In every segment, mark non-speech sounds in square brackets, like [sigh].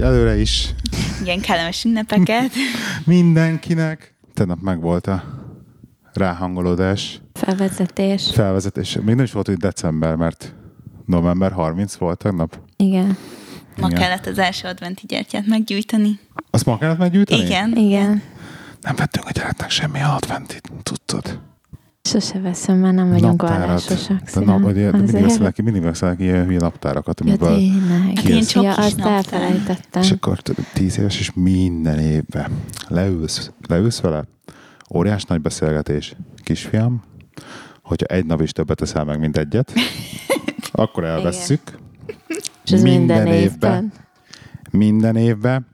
Így előre is. Igen, kellemes ünnepeket. [laughs] Mindenkinek. Tegnap meg volt a ráhangolódás, Felvezetés. felvezetés. Még nem is volt, hogy december, mert november 30 volt tegnap. Igen. Ma Igen. kellett az első adventi gyertyát meggyújtani. Azt ma kellett meggyújtani? Igen. Igen. Nem vettünk a gyereknek semmi adventit, tudtad? Sose veszem, mert nem vagyunk vallásosak. De, nap, de mindig veszel [laughs] ki, mindig veszel ki ilyen hülye naptárakat, Ja, amiből Ilyen ez? csokis Ja, azt elfelejtettem. És akkor tíz éves, és minden évben leülsz, leülsz vele, óriás nagy beszélgetés, kisfiam, hogyha egy nap is többet teszel meg, mint egyet, [laughs] akkor elvesszük. És ez minden, minden évben. évben. Minden évben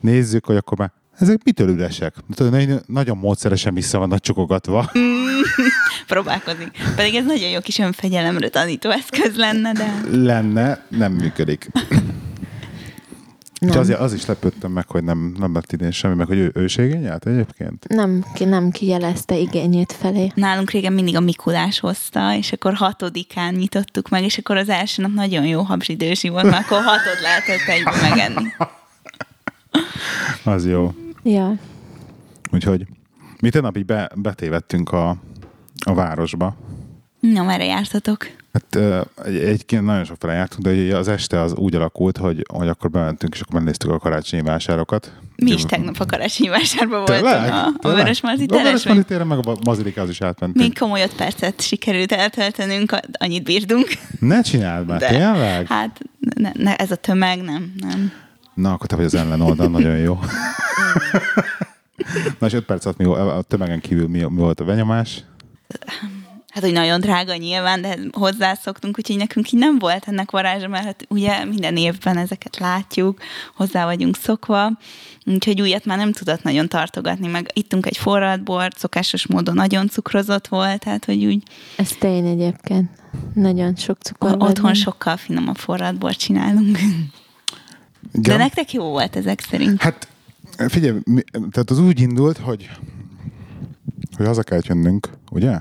nézzük, hogy akkor már ezek mitől üresek? Nagyon- módszeresen vissza vannak csokogatva. [laughs] Próbálkozik. Pedig ez nagyon jó kis önfegyelemre tanító eszköz lenne, de Lenne, nem működik. És Nem. azért az is lepődtem meg, hogy nem, nem lett idén semmi, meg hogy ő, ő se igényelt egyébként. Nem, ki, nem kijelezte igényét felé. nálunk régen mindig a Mikulás hozta, és akkor hatodikán nyitottuk meg, és akkor az első nap nagyon jó habzsidősi volt, mert akkor hatod lehetett egybe megenni. [laughs] Az jó. Ja. Úgyhogy mi tegnap így be, betévettünk a, a városba. Na, merre jártatok? Hát egy, egyébként nagyon sok fele jártunk, de ugye az este az úgy alakult, hogy, hogy akkor bementünk, és akkor megnéztük a karácsonyi vásárokat. Mi is tegnap a karácsonyi vásárban voltunk. Tényleg? A, a Tényleg? Vörösmarty A Vörösmarty meg téren, meg a Bazilikához is átmentünk. még komoly öt percet sikerült eltöltenünk, annyit bírtunk. Ne csináld már, De. tényleg? Hát ne, ne, ez a tömeg nem, nem. Na, akkor te vagy az ellen oldal, nagyon jó. Na, és öt perc alatt mi, a tömegen kívül mi, mi volt a benyomás? Hát, hogy nagyon drága nyilván, de hozzászoktunk, úgyhogy nekünk így nem volt ennek varázsa, mert hát ugye minden évben ezeket látjuk, hozzá vagyunk szokva, úgyhogy újat már nem tudott nagyon tartogatni, meg ittunk egy forradbort, szokásos módon nagyon cukrozott volt, tehát hogy úgy Ez tény egyébként. Nagyon sok cukor otthon sokkal finomabb forradbort csinálunk. De Igen. nektek jó volt ezek szerint. Hát figyelj, mi, tehát az úgy indult, hogy, hogy haza kellett jönnünk, ugye?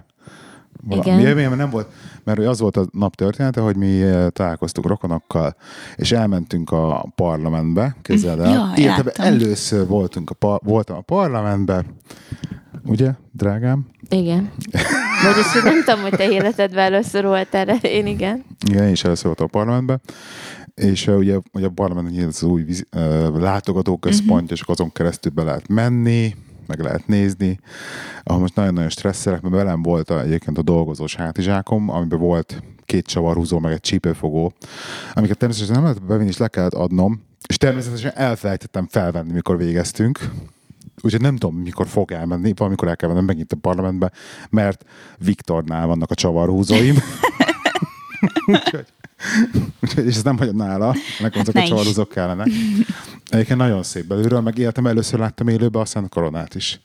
Igen. Mi, mi, nem volt, mert az volt a nap története, hogy mi eh, találkoztuk rokonokkal, és elmentünk a parlamentbe, képzeld el. Láttam. először voltunk a, par- voltam a parlamentbe, ugye, drágám? Igen. [laughs] Vagyis nem tudom, hogy te életedben először voltál, de én igen. Igen, én is először voltam a parlamentben, és uh, ugye, ugye a nyílt az új vízi, uh, látogatóközpontja, uh-huh. és azon keresztül be lehet menni, meg lehet nézni. Ahol most nagyon-nagyon stresszelek, mert velem volt a, egyébként a dolgozós hátizsákom, amiben volt két csavarhúzó, meg egy csípőfogó, amiket természetesen nem lehetett bevinni, és le kellett adnom, és természetesen elfelejtettem felvenni, mikor végeztünk. Úgyhogy nem tudom, mikor fog elmenni, valamikor el kell mennem megint a parlamentbe, mert Viktornál vannak a csavarhúzóim. [laughs] úgyhogy, úgyhogy, és ez nem hagyom nála, nekem azok Ne a csavarhúzók kellene. Egyébként nagyon szép belülről, meg életem először láttam aztán a koronát is.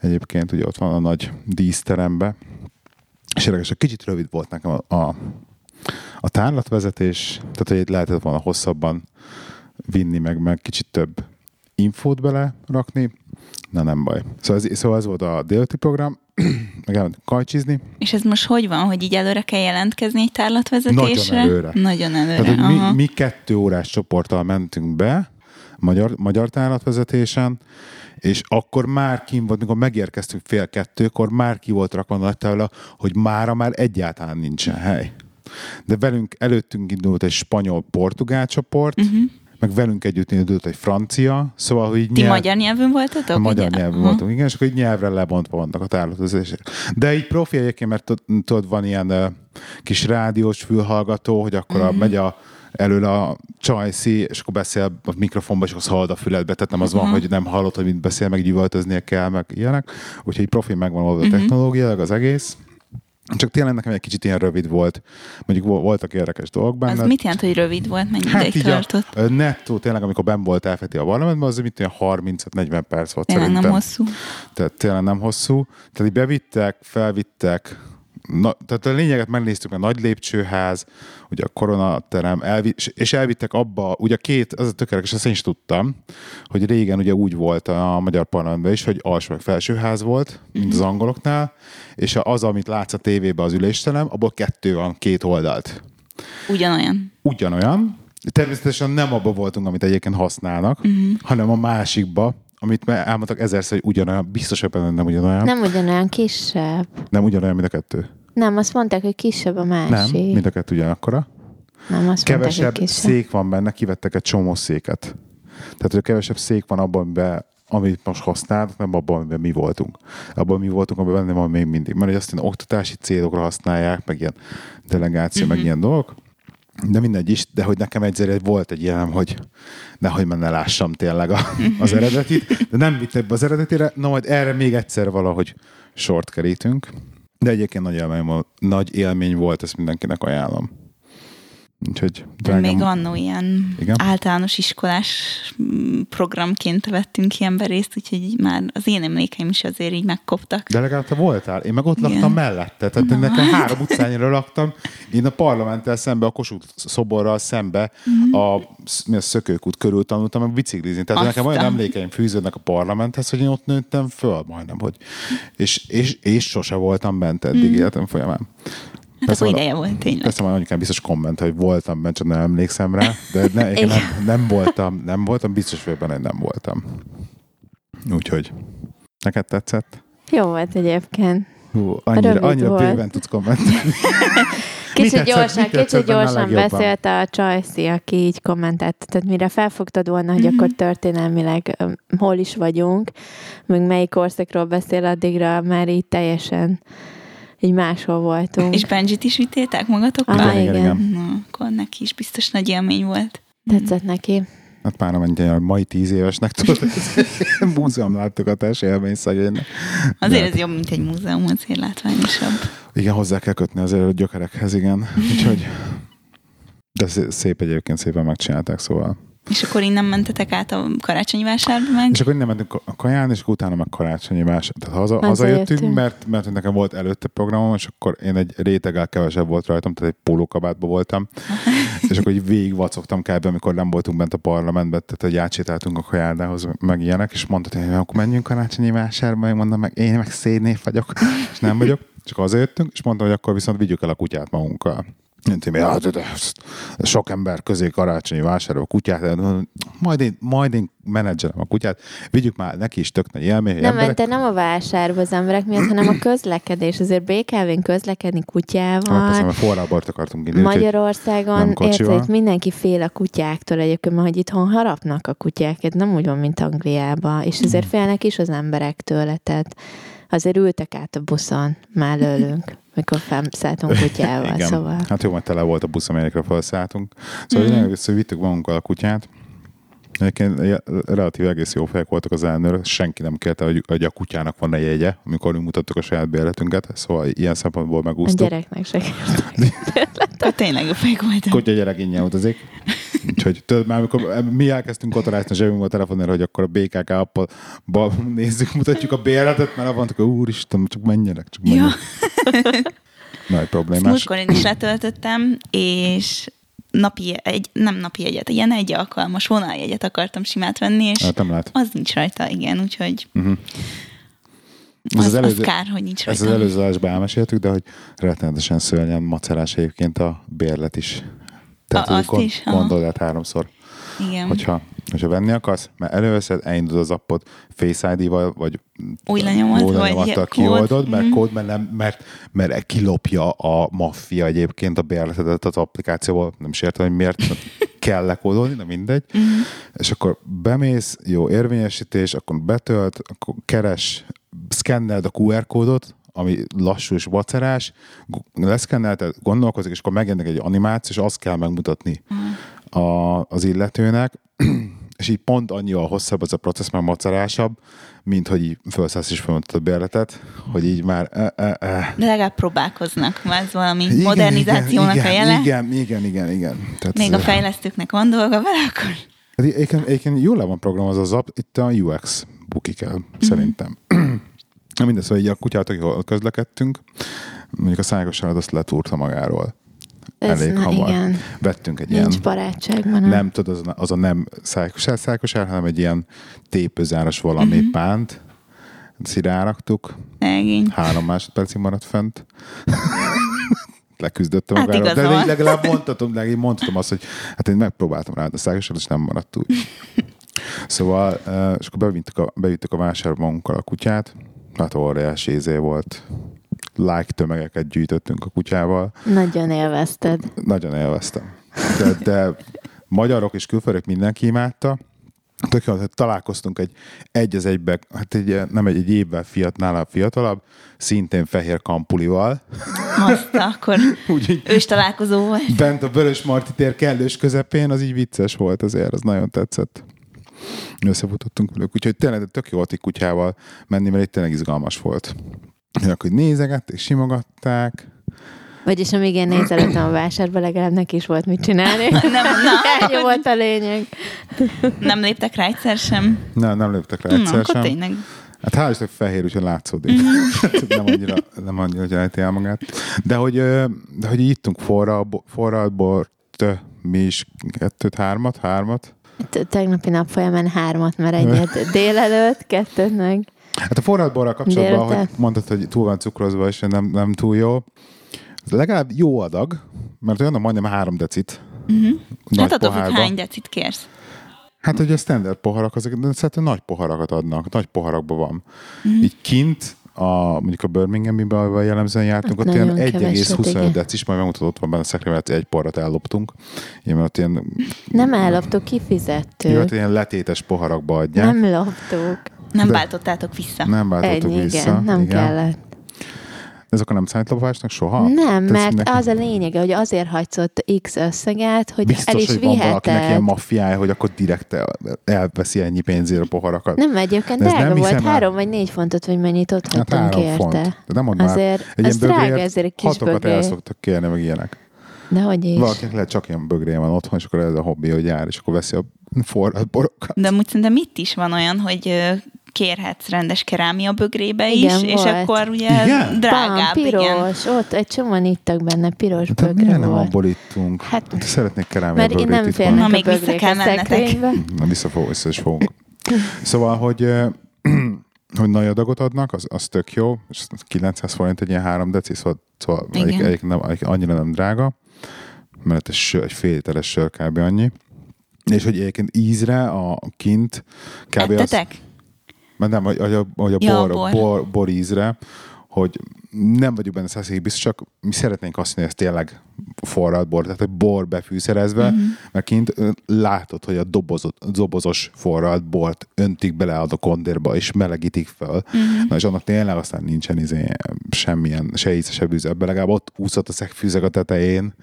Egyébként ugye ott van a nagy díszterembe. És érdekes, hogy kicsit rövid volt nekem a, a, a tárlatvezetés, tehát hogy itt lehetett volna hosszabban vinni, meg, meg kicsit több infót bele rakni. Na nem baj. Szóval ez, szóval ez volt a délutani program, [clears throat] meg elmentünk kajcsizni. És ez most hogy van, hogy így előre kell jelentkezni egy tárlatvezetésre? Nagyon előre. Nagyon előre. Tehát, hogy mi, mi kettő órás csoporttal mentünk be, magyar, magyar tárlatvezetésen, és akkor már kim volt, mikor megérkeztünk fél kettőkor, már ki volt rakva a nagy tábla, hogy mára már egyáltalán nincsen hely. De velünk előttünk indult egy spanyol-portugál csoport, uh-huh. Meg velünk együtt indult egy francia, szóval, hogy Mhm. Ti nyelv- magyar nyelvön voltatok? a magyar ugye? nyelven Aha. voltunk, igen, és akkor így nyelvre lebontva vannak a tárlatozások. De így profi egyébként, mert tud- tudod, van ilyen uh, kis rádiós fülhallgató, hogy akkor Mhm. a, megy a elől a csajszi, és akkor beszél a mikrofonba, és akkor hallod a füledbe, tehát nem az Mhm. van, hogy nem hallod, hogy mit beszél, meg így üvöltöznie kell, meg ilyenek. Úgyhogy profi megvan oldva Mhm. a technológiailag az egész. Csak tényleg nekem egy kicsit ilyen rövid volt. Mondjuk vo- voltak érdekes dolgok benne. Az mit jelent, hogy rövid volt? Mennyi Hát ideig a, tartott? ö, nettó tényleg, amikor ben volt elfeti a parlamentben, az mit olyan 35-40 perc volt Tényleg szerintem. nem hosszú. Tehát tényleg nem hosszú. Tehát így bevittek, felvittek, Na, tehát a lényeget megnéztük, a nagy lépcsőház, ugye a koronaterem, elvi, és- elvittek abba, ugye két, az a tökéletes, ezt én is tudtam, hogy régen ugye úgy volt a magyar parlamentben is, hogy alsó meg felsőház volt, mint az angoloknál, és az, amit látsz a tévében az ülésterem, abból kettő van két oldalt Ugyanolyan. ugyanolyan, Természetesen nem abba voltunk, amit egyébként használnak, Mhm. uh-huh. hanem a másikba, amit már elmondtak ezerszer, hogy ugyanolyan, biztos, hogy benne nem ugyanolyan. Nem. Nem ugyanolyan kisebb. nem ugyanolyan, mint a kettő. Nem, azt mondták, hogy kisebb a Nem, másik. mind a kettő ugyanakkora. nem azt Kevesebb mondták, kisebb. szék van benne, kivettek egy csomó széket. Tehát, hogy kevesebb szék van abban, amiben, amit most használnak, nem abban, amiben mi voltunk. Abban mi voltunk, abban benne van még mindig. Mert hogy azt ilyen oktatási célokra használják, meg ilyen delegáció, Mhm. uh-huh. meg ilyen dolgok. De mindegy is, de hogy nekem egyszer volt egy ilyen, hogy nehogy már ne lássam tényleg a, az eredetit, de nem vitt ebbe az eredetére, na majd erre még egyszer valahogy sort kerítünk. De egyébként nagy élmény, nagy élmény volt, ezt mindenkinek ajánlom. Úgyhogy De még annó ilyen Igen? általános iskolás mm, programként vettünk ilyenbe részt, úgyhogy már az én emlékeim is azért így megkoptak. De legalább te voltál. Én meg ott Igen. laktam mellette. Tehát Na. nekem három utcányra laktam. Én a parlamenttel szembe, a Kossuth szoborral szembe Mhm. a, mi a szökőkút körül tanultam meg biciklizni. Tehát nekem olyan Aztán. emlékeim fűződnek a parlamenthez, hogy én ott nőttem föl majdnem. Hogy, és, és, és sose voltam bent eddig Mhm. életem folyamán. Hát Persze akkor van- ideje volt tényleg. Persze már anyukám biztos komment, hogy voltam bent, csak nem emlékszem rá, de ne, [laughs] én nem, nem, voltam, nem voltam, biztos vagyok benne, hogy nem voltam. Úgyhogy, neked tetszett? Jó volt egyébként. Hú, annyira, Rövid annyira volt. bőven tudsz kommentelni. [laughs] Kicsit tetszett- gyorsan, kicsit a gyorsan beszélt a Csajci, aki így kommentált. Tehát mire felfogtad volna, hogy Mhm. akkor történelmileg öm, hol is vagyunk, meg melyik korszakról beszél, addigra már így teljesen így máshol voltunk. És Benjit is vittétek magatokkal? Ah, igen, igen. Na, akkor neki is biztos nagy élmény volt. Tetszett neki. Hát már nem egy mai tíz évesnek tudod, ez [laughs] múzeum látogatás élmény szegénynek. Azért De- ez jobb, mint egy múzeum, azért látványosabb. Igen, hozzá kell kötni azért a gyökerekhez, igen. [laughs] Úgyhogy, de szé- szép egyébként, szépen megcsinálták, szóval. És akkor innen mentetek át a karácsonyi vásárba meg? És akkor innen mentünk a kaján, és akkor utána meg karácsonyi más. Tehát haza, Hazajöttünk. mert, mert nekem volt előtte programom, és akkor én egy réteggel kevesebb volt rajtam, tehát egy pólókabátban voltam. [laughs] és akkor így végig vacogtam kb. amikor nem voltunk bent a parlamentben, tehát hogy átsétáltunk a kajárdához, meg ilyenek, és mondta, hogy akkor menjünk karácsonyi vásárba, meg mondom, meg én meg szédnév vagyok, és nem vagyok. Csak hazajöttünk, és mondtam, hogy akkor viszont vigyük el a kutyát magunkkal. De, de sok ember közé karácsonyi vásároló a kutyát, majd én, majd én menedzserem a kutyát, vigyük már neki is tök nagy élmény. Nem emberek- mente nem a vásárba az emberek miatt, hanem a közlekedés. Azért BKV-n közlekedni Hát persze, kutyával. mert forrábort akartunk úgyhogy- Magyarországon, érted, mindenki fél a kutyáktól egyébként, mert hogy itthon harapnak a kutyák, ez nem úgy van, mint Angliában, és ezért félnek is az emberek tőle, tehát azért ültek át a buszon mellőlünk, mikor felszálltunk kutyával, Igen. szóval. Hát jó, mert tele volt a busz, amelyekre felszálltunk. Szóval mm. lényeg, hogy vittük magunkkal a kutyát. Egyébként relatív egész jó fejek voltak az ellenőrök, senki nem kérte, hogy, hogy a kutyának van egy jegye, amikor mi mutattuk a saját bérletünket, szóval ilyen szempontból A megúsztuk. gyereknek se kell. [laughs] Tehát tényleg a fejek voltam. Kutya gyerek ingyen utazik. Úgyhogy tudod, már amikor mi elkezdtünk kotorászni a zsebünkbe a telefonért, hogy akkor a BKK appal nézzük, mutatjuk a bérletet, mert mondtuk, hogy úristen, csak menjenek, csak Ja. menjenek. Nagy problémás. Múltkor én is letöltöttem, és napi, egy, nem napi jegyet, ilyen egy alkalmas vonaljegyet akartam simát venni, és Hát nem lehet. az nincs rajta, igen, úgyhogy Uh-huh. az, Ez az az, előző- kár, hogy nincs rajta. az előző adásban elmeséltük, de hogy rettenetesen szörnyen macerás egyébként a bérlet is. Tehát A- azt gond, is? Aha. gondold át háromszor, Igen. hogyha, hogyha venni akarsz, mert előveszed, elindul az appot Face ID-val, vagy Új lenyomat, új lenyomattal kód. kioldod, mert, Mhm. kód, mert, nem, mert, mert kilopja a maffia egyébként a bérletedet az applikációból. Nem is értem, hogy miért [laughs] kell lekódolni, de mindegy. Mhm. És akkor bemész, jó érvényesítés, akkor betölt, akkor keres, szkenneld a QR kódot, ami lassú és vacerás, leszkennelted, gondolkozik, és akkor megjelenik egy animáció, és azt kell megmutatni Mhm. a, az illetőnek, [clears throat] és így pont annyival hosszabb az a processz, már macerásabb, mint hogy így felszállsz és felmutatod a bérletet, hogy így már... E, e, e. De legalább próbálkoznak, mert ez valami Igen, modernizációnak igen, a jele. Igen, igen, igen, igen. Tehát Még a fejlesztőknek van dolga vele, akkor Hát Egyébként, egyébként jól le van programozva az app, itt a UX bukik el, Mhm. szerintem. Na Mindez, hogy így a kutyát, jól közlekedtünk, mondjuk a szájkos állat azt letúrta magáról. Ez Elég na, hamar. igen. Vettünk egy Nincs ilyen, barátságban. nem? nem tudod, az az a nem szájkos ál, szájkos ál, hanem egy ilyen tépőzáros valami Mhm. pánt. Ezt így ráraktuk, szegény. három másodpercig maradt fent. [laughs] leküzdöttem Hát magára. De igazol. így legalább mondhatom, legalább mondhatom azt, hogy hát én megpróbáltam rá a szágosan, és nem maradt úgy. [laughs] Szóval, és akkor bevittük a, bevittük a vásárba magunkkal a kutyát, hát óriási izé volt. Like tömegeket gyűjtöttünk a kutyával. Nagyon élvezted. Nagyon élveztem. De, de magyarok és külföldök mindenki imádta. Tök jó, hogy találkoztunk egy egy az egybe, hát egy, nem egy, egy évvel fiat, nála fiatalabb, szintén fehér kampulival. Azt akkor [laughs] Úgyhogy ős találkozó volt. bent a Vörös Marti tér kellős közepén, az így vicces volt azért, az nagyon tetszett. Összefutottunk velük, úgyhogy tényleg tök jó volt kutyával menni, mert itt tényleg izgalmas volt. Akkor így nézegették, simogatták, Vagyis amíg én nézelődtem a vásárba, legalább neki is volt mit csinálni. Nem, na, [laughs] Ennyi volt a lényeg. nem léptek rá egyszer sem. nem, nem léptek rá egyszer sem. tényleg. Hát hál' Istennek fehér, úgyhogy látszódik. [laughs] nem annyira, nem annyira gyárti el magát. De hogy, de hogy így ittunk forra, forra bort, ö, mi is kettőt, hármat, hármat. Tegnapi nap folyamán hármat, mert egyet [laughs] délelőtt, kettőt meg. Hát a forralt borral kapcsolatban, Délután. hogy mondtad, hogy túl van cukrozva, és nem, nem túl jó. Legalább jó adag, mert olyan majdnem három decit. Uh-huh. Nagy Hát attól függ, hány decit kérsz. Hát ugye a standard poharak, azok de szerintem nagy poharakat adnak, nagy poharakban van. Mhm. Így kint, a, mondjuk a Birmingham-ben, ahol jellemzően jártunk, Ott ott ilyen nagyon keveset, 1,25 igen. decis, majd megmutatott ott van benne a szekrényben, egy porrat elloptunk. Ilyen, mert ott ilyen, Nem elloptuk, ilyen, kifizettük. ilyen letétes poharakba adják. Nem loptuk. Nem De- váltottátok vissza. nem váltottuk Ennyi, vissza. igen, nem kellett. Ezek a nem szállítlopásnak soha? Nem, Tehát mert mindenki- az a lényege, hogy azért hagysz ott X összeget, hogy Biztos, el is hogy van valakinek ilyen viheted. maffiája, hogy akkor direkt el, elveszi ennyi pénzért a poharakat. Nem, egyébként De drága nem volt, hiszem három vagy négy fontot, vagy mennyit ott hát hagytunk három érte. font. De nem mondd már. Azért, Egy az drága ezért egy kis hatokat bögré. el szoktak kérni, meg ilyenek. De hogy is? Valakinek lehet csak ilyen bögré van otthon, és akkor ez a hobbi, hogy jár, és akkor veszi a forralt borokat. De amúgy szerintem itt is van olyan, hogy kérhetsz rendes kerámia bögrébe Igen, is, és volt. akkor ugye Igen? drágább, Van, piros, igen. ott egy csomóan ittak benne, piros Hát bögre miért nem abból ittunk? Hát- Hát, Szeretnék kerámia Mert én bögrét nem itt férnek Na, még vissza kell mennetek. [laughs] Na, vissza, fog, vissza is fogunk. Szóval, hogy, [clears throat] hogy nagy adagot adnak, az, az tök jó, és 900 forint egy ilyen három deci, szóval, szóval Igen. egyik, egyik nem, egyik annyira nem drága, mert egy, sör, egy fél literes sör kb. annyi. És hogy egyébként ízre a kint kb. az, Ettetek? Mert nem, hogy, a, hogy a Ja, bor, bor. bor. bor ízre, hogy nem vagyok benne százszerzékig biztos, csak mi szeretnénk azt mondani, hogy ez tényleg forralt bor, tehát egy bor befűszerezve, Mhm. uh-huh. mert kint látod, hogy a dobozot, dobozos forralt bort öntik bele a kondérba, és melegítik fel. Mhm. Uh-huh. Na és annak tényleg aztán nincsen izé, semmilyen, se íze, se bűze, ebben legalább ott úszott a szegfűzeg a tetején,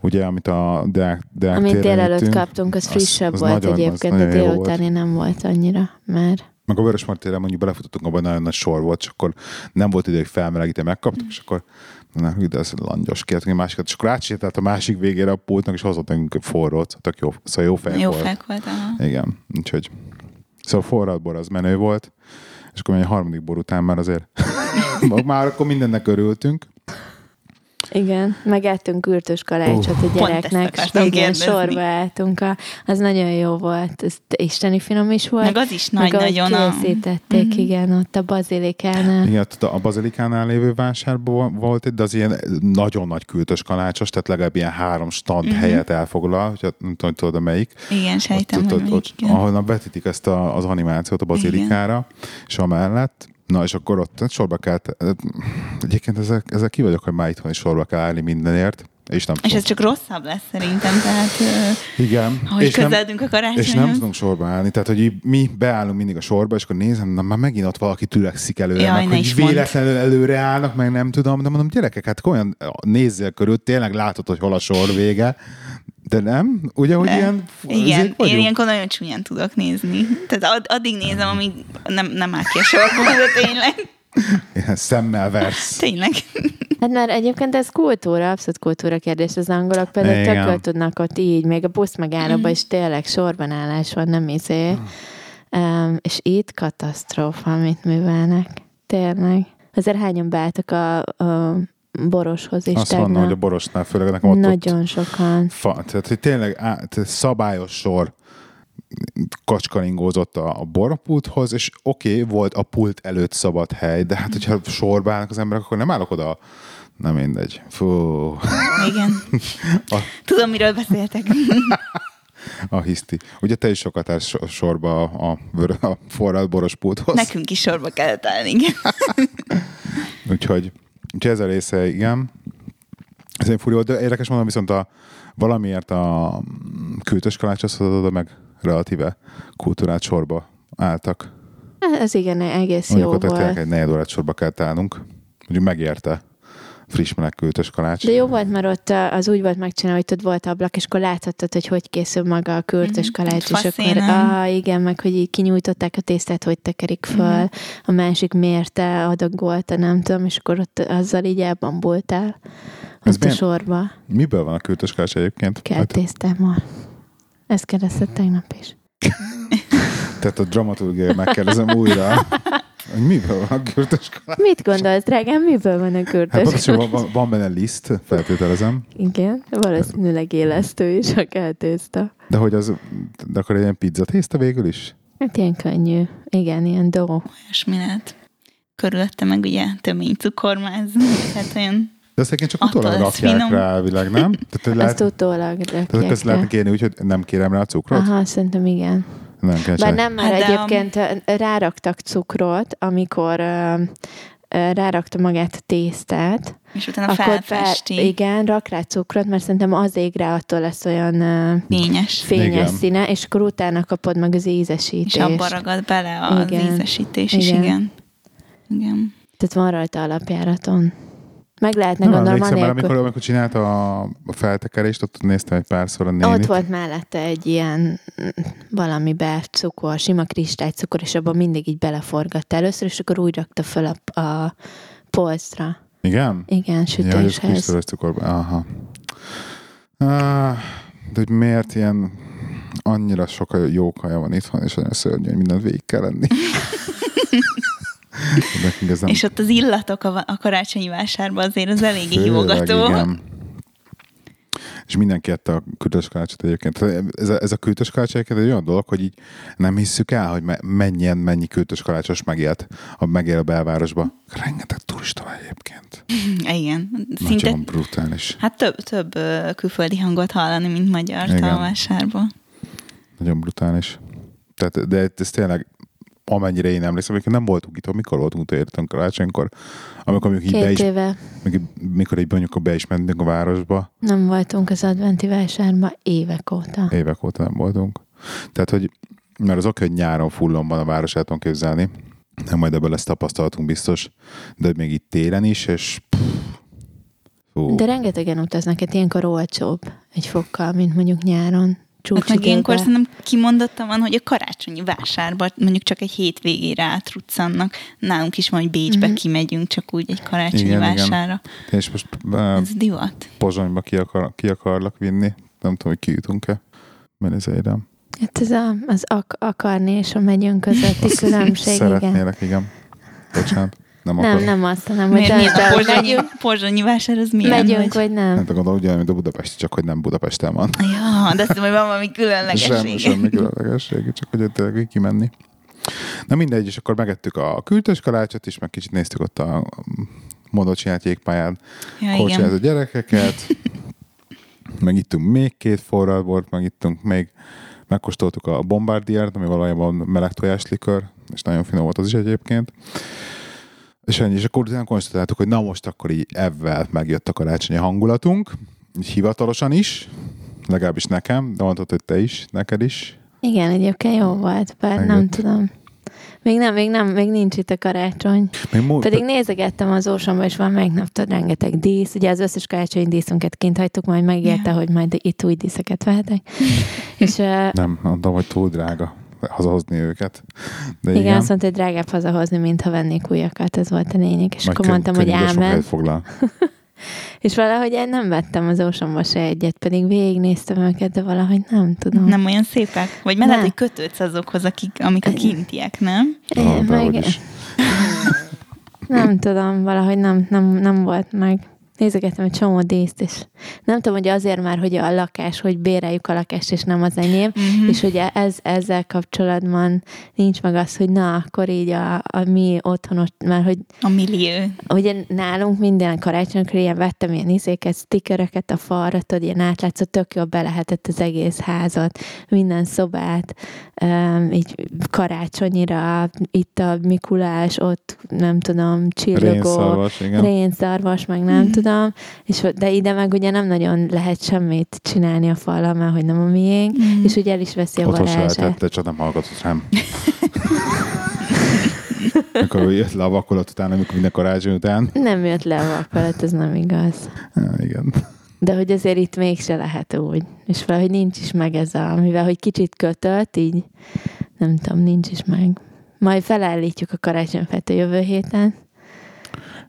ugye, amit a Deák, Deák Amit délelőtt kaptunk, az frissebb az volt nagyon- egyébként, de délutáni nem volt annyira, mert Meg a Vörös Martére mondjuk belefutottunk, abban nagyon nagy sor volt, és akkor nem volt idő, hogy felmelegíteni, megkaptuk, és akkor na, hű, de ez langyos, kértünk egy másikat, és akkor átsétált a másik végére a pultnak, és hozott nekünk forrót, tök jó, szóval jó fej Jó volt. Aha. Igen, úgyhogy szóval forralt bor az menő volt, és akkor egy harmadik bor után már azért [laughs] [laughs] már akkor mindennek örültünk. Igen, megettünk ürtös kalácsot a ezt gyereknek, akartam igen, kérdezni. sorba álltunk, a, az nagyon jó volt, ez isteni finom is volt. Meg az is meg ahogy nagy-nagyon a... készítették, Mhm. igen, ott a bazilikánál. Igen, ott a bazilikánál lévő vásárban volt egy, de az ilyen nagyon nagy kültös kalácsos, tehát legalább ilyen három stand Mhm. helyet elfoglal, hogyha nem tudom, hogy tudod, melyik. Igen, sejtem, ott, hogy ott, ott, igen. ahol vetítik ezt a, az animációt a bazilikára, és amellett, na és akkor ott sorba kell, egyébként ezzel, ezzel ki vagyok, hogy már itthon is sorba kell állni mindenért, és nem És ez csak rosszabb lesz szerintem, tehát Igen. ahogy és nem, közeledünk a és nem karácsonyhoz. tudunk sorba állni, tehát hogy mi beállunk mindig a sorba, és akkor nézem, na már megint ott valaki tülekszik előre, Jaj, meg hogy véletlenül előre állnak, meg nem tudom, de mondom, gyerekek, hát olyan nézzél körül, tényleg látod, hogy hol a sor vége, de nem? Ugye, hogy De. ilyen Igen, én ilyenkor nagyon csúnyán tudok nézni. Tehát ad, addig nézem, amíg nem, nem áll ki a sorból, de tényleg. Ilyen szemmel versz. Tényleg. Hát mert egyébként ez kultúra, abszolút kultúra kérdés. Az angolok például tökről tudnak ott így, még a busz megállóban is tényleg sorban állás van, nem izé. Um, és itt katasztrófa, amit művelnek. Tényleg. Azért hányan beálltak a, a boroshoz is Azt tegnap. mondom, hogy a borosnál főleg nekem ott, ott Nagyon sokan. fa, tehát hogy tényleg á, tehát szabályos sor kacskaringózott a, a borpulthoz, és oké, okay, volt a pult előtt szabad hely, de hát hogyha sorba állnak az emberek, akkor nem állok oda Nem mindegy. Fú, Igen. A- Tudom, miről beszéltek. [laughs] a hiszti. Ugye te is sokat állsz so- sorba a, a, a forralt boros pulthoz. Nekünk is sorba kellett állni, igen. [laughs] Úgyhogy, úgyhogy ez a része, igen. Ez egy volt, de érdekes mondom, viszont a, valamiért a kültös kalácshoz oda meg relatíve kultúrát sorba álltak. Ez igen, egész jó Mondjuk ott tényleg volt. egy negyed órát sorba kellett állnunk. Mondjuk megérte friss meleg kültös kalács. De jó volt, mert ott az úgy volt megcsinálva, hogy ott volt ablak, és akkor láthattad, hogy hogy készül maga a kürtös Mhm. kalács, és akkor, ah, igen, meg hogy így kinyújtották a tésztát, hogy tekerik föl, Mhm. a másik mérte, adagolta, nem tudom, és akkor ott azzal így elbambultál Ez ott a milyen- sorba, Miből van a kültös kalács egyébként? kell tésztámmal. Ezt kérdezted tegnap is. [laughs] tehát a dramaturgia megkérdezem újra, [laughs] hogy miből van a kültös kalács? Mit gondolsz, drágám, miből van a Hát kürtös pontosan kalács? van, van benne liszt, feltételezem, Igen, valószínűleg élesztő is a kell tészta. de hogy az, de akkor egy ilyen pizza tészta végül is? Hát ilyen könnyű. Igen, ilyen do. Olyasmi lehet. Körülötte meg ugye tömény cukormáz. Tehát olyan De azt egyébként csak Attól utólag lesz rakják finom. rá elvileg, nem? Tehát, Ezt lehet, utólag tehát rakják ezt rá. lehetne kérni úgy, hogy nem kérem rá a cukrot? Aha, szerintem igen. Nem kell Bár nem, mert Hát de a- egyébként ö, ráraktak cukrot, amikor ö, rárakta magát a tésztát, és utána akkor felfesti. igen, rak rá cukrot, mert szerintem az égre attól lesz olyan Fényes. fényes Igen. színe, és akkor utána kapod meg az És ízesítést. abba ragad bele az Igen. ízesítés is, Igen. igen. Igen. Tehát van rajta alapjáraton. Meg lehetne Nem gondolom emlékszem anélkül. amikor, amikor csinálta a, feltekerést, ott néztem egy párszor a nénit. Ott volt mellette egy ilyen mm, valami be cukor, sima kristálycukor, és abban mindig így beleforgatta először, és akkor úgy rakta föl a, a polcra. Igen? Igen, Ja, sütéshez. kristályos cukorban. Aha. Ah, de hogy miért ilyen annyira sok jó kaja van itthon, és olyan szörnyű, hogy mindent végig kell lenni. [laughs] És ott az illatok a, a karácsonyi vásárban azért az eléggé Főleg, hívogató. Igen. És mindenki ette a küldös kalácsot egyébként. Ez a, ez a küldös kalács egyébként egy olyan dolog, hogy így nem hisszük el, hogy me- mennyien, mennyi küldös kalácsos megélt, ha megél a belvárosba. Rengeteg turista van egyébként. [laughs] Igen. Szinte, Nagyon brutális. hát több, több külföldi hangot hallani, mint magyar a vásárban. Nagyon brutális. Tehát, de ez tényleg amennyire én emlékszem, amikor nem voltunk itt, mikor voltunk utolértünk karácsonykor, amikor mondjuk így be is, éve mikor, így mondjuk be is mentünk a városba, nem voltunk az adventi vásárban évek óta. évek óta nem voltunk. Tehát, hogy mert az oké, hogy nyáron fullon van a város, el tudom képzelni, nem majd ebből lesz tapasztalatunk biztos, de még itt télen is, és fú, De rengetegen utaznak, hát ilyenkor olcsóbb egy fokkal, mint mondjuk nyáron. Hát meg ilyenkor szerintem kimondottan van, hogy a karácsonyi vásárba mondjuk csak egy hétvégére átruccannak. Nálunk is majd Bécsbe Mhm. kimegyünk, csak úgy egy karácsonyi Igen, igen. vásárra. és most uh, Ez divat. Pozsonyba ki, akar, ki akarlak vinni, nem tudom, hogy kijutunk-e, mert ez érem. Hát ez a, az ak- akarni és a megyünk közötti [laughs] különbség, igen. Szeretnélek, igen. Bocsánat. Nem, Nem, akarok. nem azt, hanem, hogy Miért a pozsonyi, megyünk, pozsonyi vásár, az milyen? megyünk, vagy? vagy nem. Nem tudom, ugyanúgy, mint a Budapest, csak hogy nem Budapesten van. Ja, de azt mondom, hogy van valami Semmi, különlegesség. semmi különlegesség, csak hogy tényleg kimenni. Na mindegy, és akkor megettük a kültös kalácsot is, meg kicsit néztük ott a modot csinált jégpályán, Ja, igen. gyerekeket, meg ittunk még két forralt bort, meg ittunk még, megkóstoltuk a bombardiert, ami valójában meleg tojáslikör, és nagyon finom volt az is egyébként. És ennyi, és akkor utána konstatáltuk, hogy na most akkor így ebben megjött a karácsonyi hangulatunk, így hivatalosan is, legalábbis nekem, de mondtad, hogy te is, neked is. Igen, egyébként jó volt, bár Megjött. nem tudom. Még nem, még nem, még nincs itt a karácsony. Még múlt, Pedig nézegettem az ósomba, és van melyik naptad rengeteg dísz. Ugye az összes karácsonyi díszünket kint hagytuk, majd megérte, Ja. hogy majd itt új díszeket vehetek. [laughs] és uh, Nem, mondtam, hogy túl drága hazahozni őket. De igen, igen, azt mondta, hogy drágább hazahozni, mint ha vennék újakat, ez volt a lényeg. És Meg akkor mondtam, hogy ámen. foglal. [laughs] És valahogy én nem vettem az ósomba se egyet, pedig végignéztem őket, de valahogy nem tudom. Nem olyan szépek? Vagy Nem. hogy kötődsz azokhoz, akik, amik a kintiek, nem? Én Ah, meg, [laughs] nem tudom, valahogy nem, nem, nem volt meg. Nézegettem egy csomó díszt, és nem tudom, hogy azért már, hogy a lakás, hogy béreljük a lakást, és nem az enyém, uh-huh. és hogy ez, ezzel kapcsolatban nincs meg az, hogy na, akkor így a, a mi otthonos, mert hogy A millió. ugye nálunk minden karácsonykor ilyen vettem ilyen izéket, stickereket a falra, tudod, ilyen átlátszó, tök jobb be lehetett az egész házat, minden szobát, um, így karácsonyira, itt a Mikulás, ott nem tudom, csillogó, Rénszarvas, igen. rénszarvas, meg nem tudom, [laughs] és, de ide meg ugye nem nagyon lehet semmit csinálni a fallal, mert hogy nem a miénk, Mm. és ugye el is veszi a Otthon se varázsát. lehetett, csak nem hallgatott rám. [laughs] Amikor jött le a vakolat után, amikor minden karácsony után. Nem jött le a vakolat, ez nem igaz. Igen. De hogy azért itt mégse lehet úgy. És valahogy nincs is meg ez a, mivel hogy kicsit kötött, így nem tudom, nincs is meg. Majd felállítjuk a karácsonyfát a jövő héten.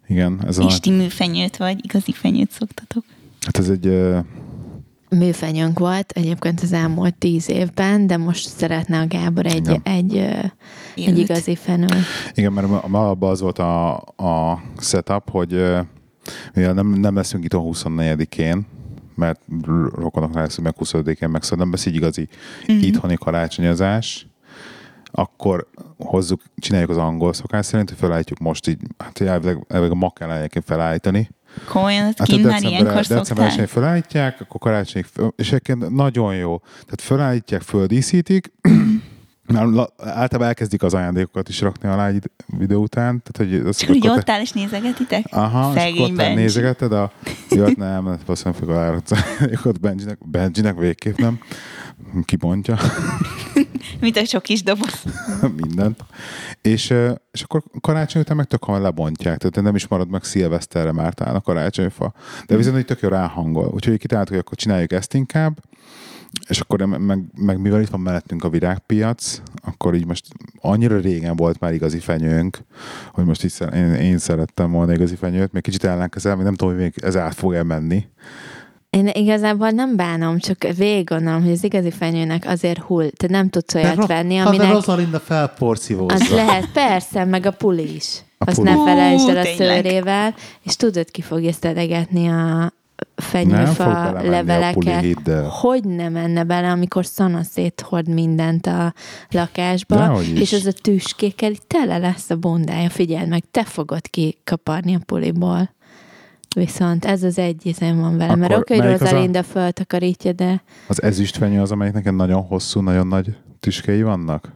Igen, ez a És nagy, ti műfenyőt vagy, igazi fenyőt szoktatok. hát ez egy, ö, Műfenyőnk volt egyébként az elmúlt tíz évben, de most szeretne a Gábor egy, Igen. egy, ö, egy igazi fenőt. igen, mert ma- abban az volt a, a setup, hogy ö, mivel nem, nem leszünk itt a 24-én, mert rokonoknál leszünk meg 25-én, meg szóval nem lesz így igazi uh-huh. itthoni karácsonyozás, akkor hozzuk, csináljuk az angol szokás szerint, hogy felállítjuk most így, hát elvileg, elvileg a ma kell egyébként felállítani, Komolyan, ezt Hát kint ilyenkor december, felállítják, akkor karácsonyig, és egyébként nagyon jó. Tehát felállítják, földíszítik, [clears throat] általában elkezdik az ajándékokat is rakni alá egy videó után. Tehát, hogy az És akkor így ott áll és nézegetitek? Aha, és Szegény Benji. nézegeted a... Jött, nem, hát valószínűleg fogok alárakni az ajándékot Benjinek, Benjinek végképp nem. Kibontja Mint a sok kis doboz. [laughs] mindent. És, és akkor karácsony után meg tök hamar lebontják, tehát nem is marad meg szilveszterre már talán a karácsonyfa. De viszont így tök jó ráhangol. Úgyhogy kitaláltuk, hogy akkor csináljuk ezt inkább, és akkor meg, meg, mivel itt van mellettünk a virágpiac, akkor így most annyira régen volt már igazi fenyőnk, hogy most így én, én szerettem volna igazi fenyőt, még kicsit ellenkezel, még nem tudom, hogy még ez át fog-e menni. Én igazából nem bánom, csak végig gondolom, hogy az igazi fenyőnek azért hull, te nem tudsz olyat venni, Aminek... aminek Rosalinda felporszívózza. az lehet, persze, meg a puli is. A Azt puli. ne felejtsd el a tényleg. szőrével, és tudod, ki fogja szelegetni a Nem fenyőfa a leveleket. el. Hogy ne menne bele, amikor szanaszét hord mindent a lakásba, Dehogy is. és az a tüskékkel tele lesz a bondája. Figyeld meg, te fogod kikaparni a puliból. Viszont ez az egy izén van vele. Mert oké, hogy az a- Rosalinda föltakarítja, de Az ezüstfenyő az, amelyik neked nagyon hosszú, nagyon nagy tüskei vannak?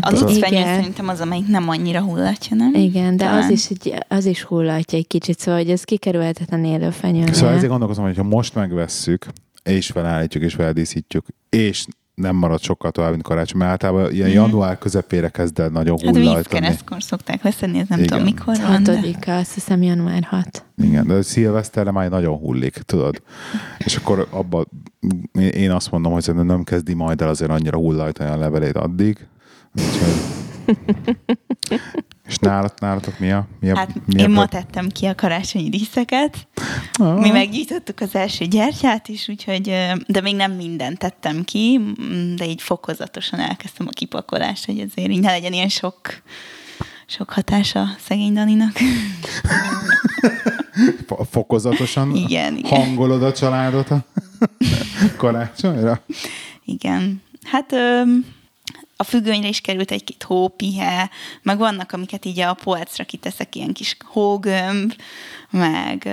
Az- lucfenyő Igen. szerintem az, amelyik nem annyira hullatja, nem? igen, de Talán. az is, egy, az is hullatja egy kicsit, szóval hogy ez kikerülhetetlen élő fenyőnél. Szóval ezért gondolkozom, hogy ha most megvesszük, és felállítjuk, és feldíszítjük, és nem marad sokkal tovább, mint karácsony, mert általában ilyen Mhm. január közepére kezd el nagyon Hát hullajtani. vízkeresztkor szokták leszedni, ez nem Igen. tudom mikor van. De... Hatodika, azt hiszem január 6. Igen, de szilveszterre már nagyon hullik, tudod. És akkor abba, én azt mondom, hogy nem kezdi majd el azért annyira hullajtani a levelét addig. Úgyhogy... [laughs] És nálat, nálatok mi a, mi a, Hát mi én a ma tettem ki a karácsonyi díszeket. Ah. Mi meggyújtottuk az első gyertyát is, úgyhogy, de még nem mindent tettem ki, mm, de így fokozatosan elkezdtem a kipakolást, hogy azért így ne legyen ilyen sok, sok hatása szegény Daninak. [laughs] Fo- fokozatosan Igen, igen. hangolod a családot a [laughs] karácsonyra? Igen. Hát öm, a függönyre is került egy-két hópihe, meg vannak, amiket így a polcra kiteszek, ilyen kis hógömb, meg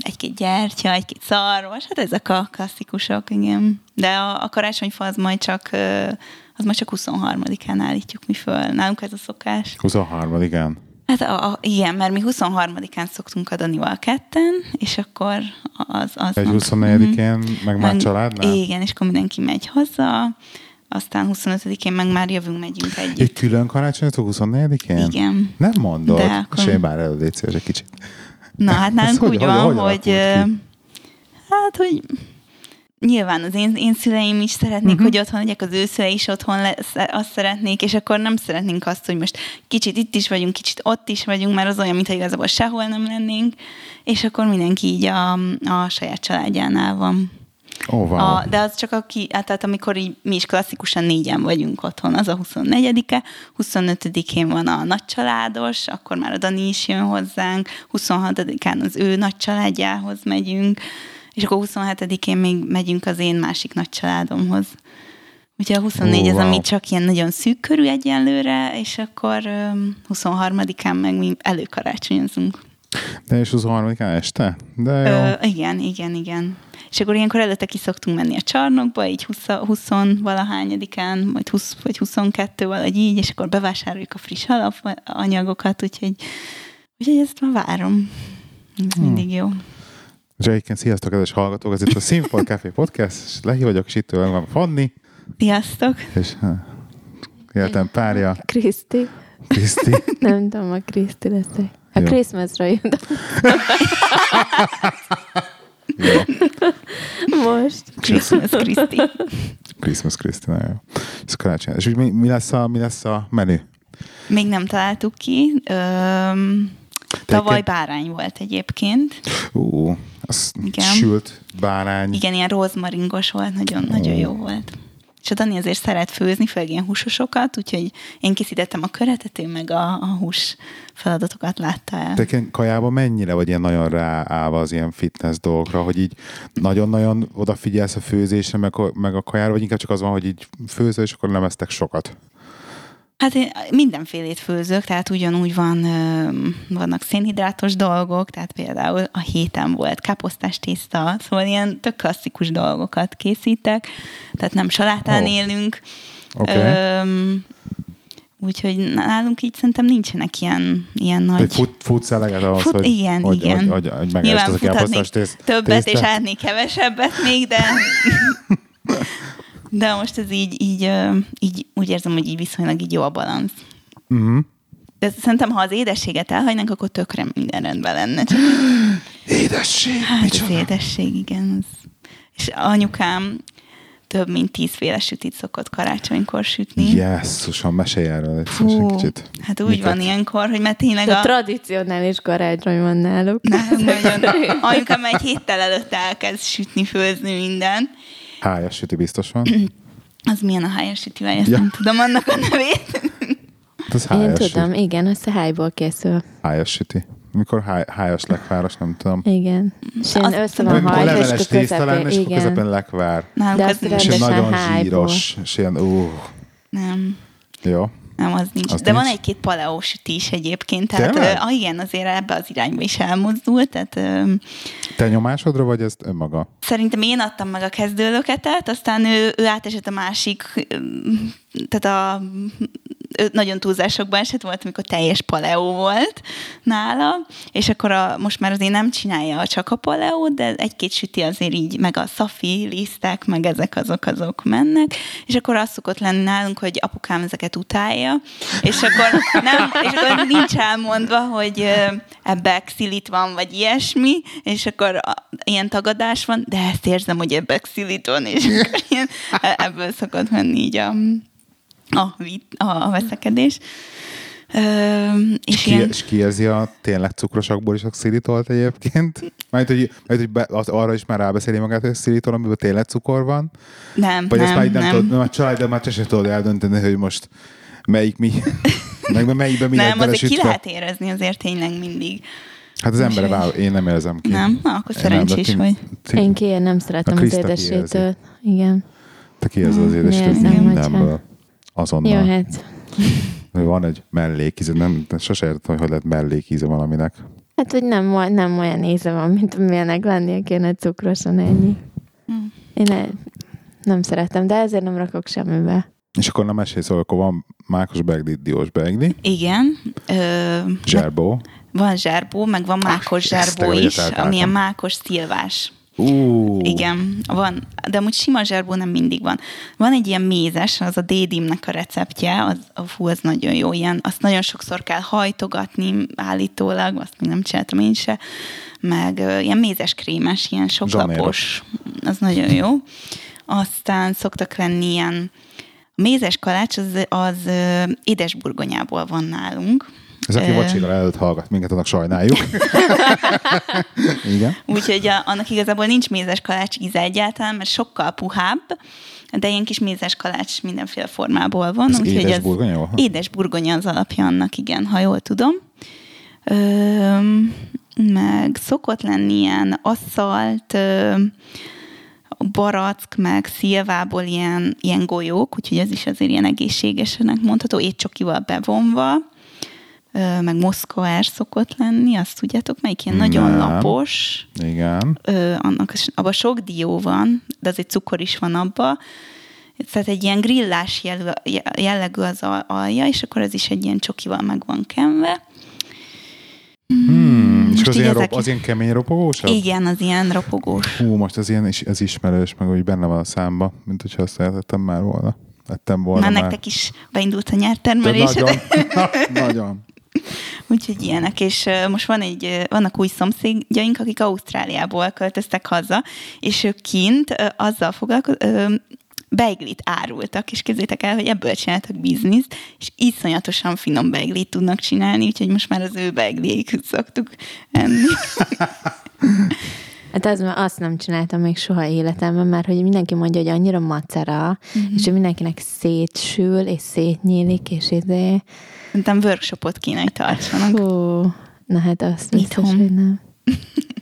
egy-két gyertya, egy-két szarvas, hát ezek a klasszikusok, igen. De a, a karácsonyfa az majd csak, az majd csak 23-án állítjuk mi föl. Nálunk ez a szokás. 23 igen. Hát a, a, igen, mert mi 23-án szoktunk a Danival ketten, és akkor az... az Egy nap- 24-én, meg már családnál? Igen, és akkor mindenki megy haza, aztán 25-én meg már jövünk, megyünk együtt. Egy külön karácsonyot 24-én? Igen. Nem mondod? De akkor- én már légy szíves egy kicsit. Na, hát [laughs] nálunk hogy- úgy hogy- van, hogy hogy, hát, hogy nyilván az én, én szüleim is szeretnék, uh-huh. hogy otthon legyek, az ő szülei is otthon lesz, azt szeretnék, és akkor nem szeretnénk azt, hogy most kicsit itt is vagyunk, kicsit ott is vagyunk, mert az olyan, mintha igazából sehol nem lennénk, és akkor mindenki így a, a saját családjánál van. Oh, wow. A, de az csak aki, hát, tehát amikor így, mi is klasszikusan négyen vagyunk otthon, az a 24-e, 25-én van a nagycsaládos, akkor már a Dani is jön hozzánk, 26-án az ő nagy családjához megyünk, és akkor 27-én még megyünk az én másik nagy családomhoz. Úgyhogy a 24 oh, wow. az, ami csak ilyen nagyon szűk körű egyenlőre, és akkor 23-án meg mi előkarácsonyozunk. De és 23-án este? De jó. Ö, igen, igen, igen. És akkor ilyenkor előtte ki szoktunk menni a csarnokba, így 20, 20 valahányadikán, vagy 20 vagy 22 valahogy így, és akkor bevásároljuk a friss alapanyagokat, úgyhogy, úgyhogy ezt már várom. Ez hmm. mindig jó. És egyébként sziasztok, kedves hallgatók, ez itt a Sinful Café Podcast, és Lehi vagyok, és itt van Fanni. Sziasztok. És életem párja. Kriszti. Kriszti. [laughs] Nem tudom, a Kriszti leszek. A. Christmasra jön. [laughs] Most. Christmas Kriszti. Christmas Kriszti, nagyon jó. Ez karácsony. És mi, mi, lesz a, mi lesz a menü? Még nem találtuk ki. Öm, tavaly bárány volt egyébként. Ú, az Igen. sült bárány. Igen, ilyen rozmaringos volt, nagyon, nagyon jó volt. És a Dani azért szeret főzni, főleg ilyen húsosokat, úgyhogy én készítettem a köretet, ő meg a, a hús feladatokat látta el. Te kajában mennyire vagy ilyen nagyon ráállva az ilyen fitness dolgokra, hogy így nagyon-nagyon odafigyelsz a főzésre, meg meg a kajára, vagy inkább csak az van, hogy így főzöl, és akkor nem esztek sokat? Hát én mindenfélét főzök, tehát ugyanúgy van, vannak szénhidrátos dolgok, tehát például a héten volt káposztás tészta, szóval ilyen tök klasszikus dolgokat készítek, tehát nem salátán oh. élünk. Okay. Úgyhogy nálunk így szerintem nincsenek ilyen, ilyen nagy... Fut, futsz eleget ahhoz, Fut, hogy, igen, hogy, igen. hogy, hogy, hogy Nyilván futhatnék többet, és átnék kevesebbet még, de... [laughs] De most ez így, így, így úgy érzem, hogy így viszonylag így jó a balansz. Uh-huh. De szerintem, ha az édességet elhagynánk, akkor tökre minden rendben lenne. Csak... [gasps] Édesség? Hát az édesség, igen. És anyukám több mint tízféle sütit szokott karácsonykor sütni. Jesszusom, mesélj erről egy Fú, kicsit. Hát úgy Miket? van ilyenkor, hogy mert tényleg a... a... tradicionális karácsony van náluk. Nem, nagyon. [laughs] Anyukám egy héttel előtt elkezd sütni, főzni minden, Hájas süti biztos van. [clears throat] Az milyen a hájas süti, vagy ezt ja. nem tudom annak a nevét. Az Én tudom, igen, az a hájból készül. Hájas süti. Mikor háj, hájas lekváros, nem tudom. Igen. És én össze van hajt, a közepén, és a közepén lekvár. De az és ilyen nagyon hájból. zsíros, és ilyen, uh. Nem. Jó. Nem, az nincs. Az De nincs? van egy-két paleósüti is egyébként. Tehát, uh, ah, igen, azért ebbe az irányba is elmozdult. Tehát, Te nyomásodra, vagy ezt önmaga? Szerintem én adtam meg a kezdőlöketet, aztán ő, ő átesett a másik, tehát a nagyon túlzásokban esett volt, amikor teljes paleó volt nála, és akkor a, most már azért nem csinálja csak a paleót, de egy-két süti azért így, meg a szafi lisztek, meg ezek azok azok mennek, és akkor az szokott lenni nálunk, hogy apukám ezeket utálja, és akkor, nem, és akkor nincs elmondva, hogy ebbe xilit van, vagy ilyesmi, és akkor ilyen tagadás van, de ezt érzem, hogy ebbe xilit van, és ilyen, e, ebből szokott menni így a a, a veszekedés. Ö, és, ki, ilyen... és ki érzi a tényleg cukrosakból is a xilitolt egyébként? Majd, hogy, majd, hogy be, az, arra is már rábeszéli magát, hogy a xilitol, amiből tényleg cukor van? Nem, Vagy nem, ezt már nem. nem, tudod, a család, de már te sem tudod eldönteni, hogy most melyik mi, [laughs] meg melyikben mi Nem, azért ki lehet érezni azért tényleg mindig. Hát az ember vál, én nem érzem ki. Nem? Na, akkor szerencsés vagy. Én ki, nem szeretem az édessétől. Igen. Te ki érzed az édessétől mindenből azonnal. Jó, hát. [laughs] Van egy mellékíze, nem, sose értem, hogy lehet mellékíze valaminek. Hát, hogy nem, nem olyan íze van, mint amilyenek lennie kéne cukrosan ennyi. Hmm. Én ne, nem szeretem, de ezért nem rakok semmibe. És akkor nem mesélsz, hogy akkor van mákos begli, diós begli. Igen. Ö, zserbó. Van zserbó, meg van mákos ah, zserbó is, amilyen mákos szilvás. Uh. Igen, van, de amúgy sima zserbó nem mindig van. Van egy ilyen mézes, az a dédimnek a receptje, az, a fú, az nagyon jó, ilyen, azt nagyon sokszor kell hajtogatni állítólag, azt még nem csináltam én se, meg ilyen mézes krémes, ilyen soklapos, az nagyon jó. Aztán szoktak lenni ilyen, a mézes kalács az, az édesburgonyából van nálunk, Ez aki Ö. vacsira előtt hallgat minket, annak sajnáljuk. [laughs] Igen. Úgyhogy a, annak igazából nincs mézes kalács íze egyáltalán, mert sokkal puhább, de ilyen kis mézes kalács mindenféle formából van. Ez úgyhogy édes burgonya, jó? Édes burgonya az alapja annak, igen, ha jól tudom. Öm, meg szokott lenni ilyen asszalt, öm, barack, meg szilvából ilyen, ilyen golyók, úgyhogy ez is azért ilyen egészségesenek mondható, étcsokival bevonva, meg moszkvás szokott lenni, azt tudjátok, melyik ilyen nagyon Nem. lapos, Igen. ö, annak, abban sok dió van, de azért cukor is van abba. Tehát egy ilyen grillás jellegű, az al- alja, és akkor ez is egy ilyen csokival meg van kenve. Hmm, és az ilyen, rop, az ilyen kemény ropogósabb? Igen, az ilyen ropogós. Hú, most ez ilyen is, ez ismerős, meg úgy benne van a számba, mint hogyha azt eltettem már volna. Ettem volna Már már. nektek is beindult a De nyertermelésed. nagyon, [laughs] nagyon. Úgyhogy ilyenek, és most van egy, vannak új szomszédjaink, akik Ausztráliából költöztek haza, és ők kint azzal foglalkoznak, beiglit árultak, és képzétek el, hogy ebből csináltak bizniszt, és iszonyatosan finom beiglit tudnak csinálni, úgyhogy most már az ő beigléjüket szoktuk enni. [laughs] Hát az, azt nem csináltam még soha életemben, mert hogy mindenki mondja, hogy annyira macera, uh-huh. és hogy mindenkinek szétsül, és szétnyílik, és izé... Szerintem workshopot kéne, hogy tartsanak. Hú, na hát azt biztos, hogy nem. [laughs]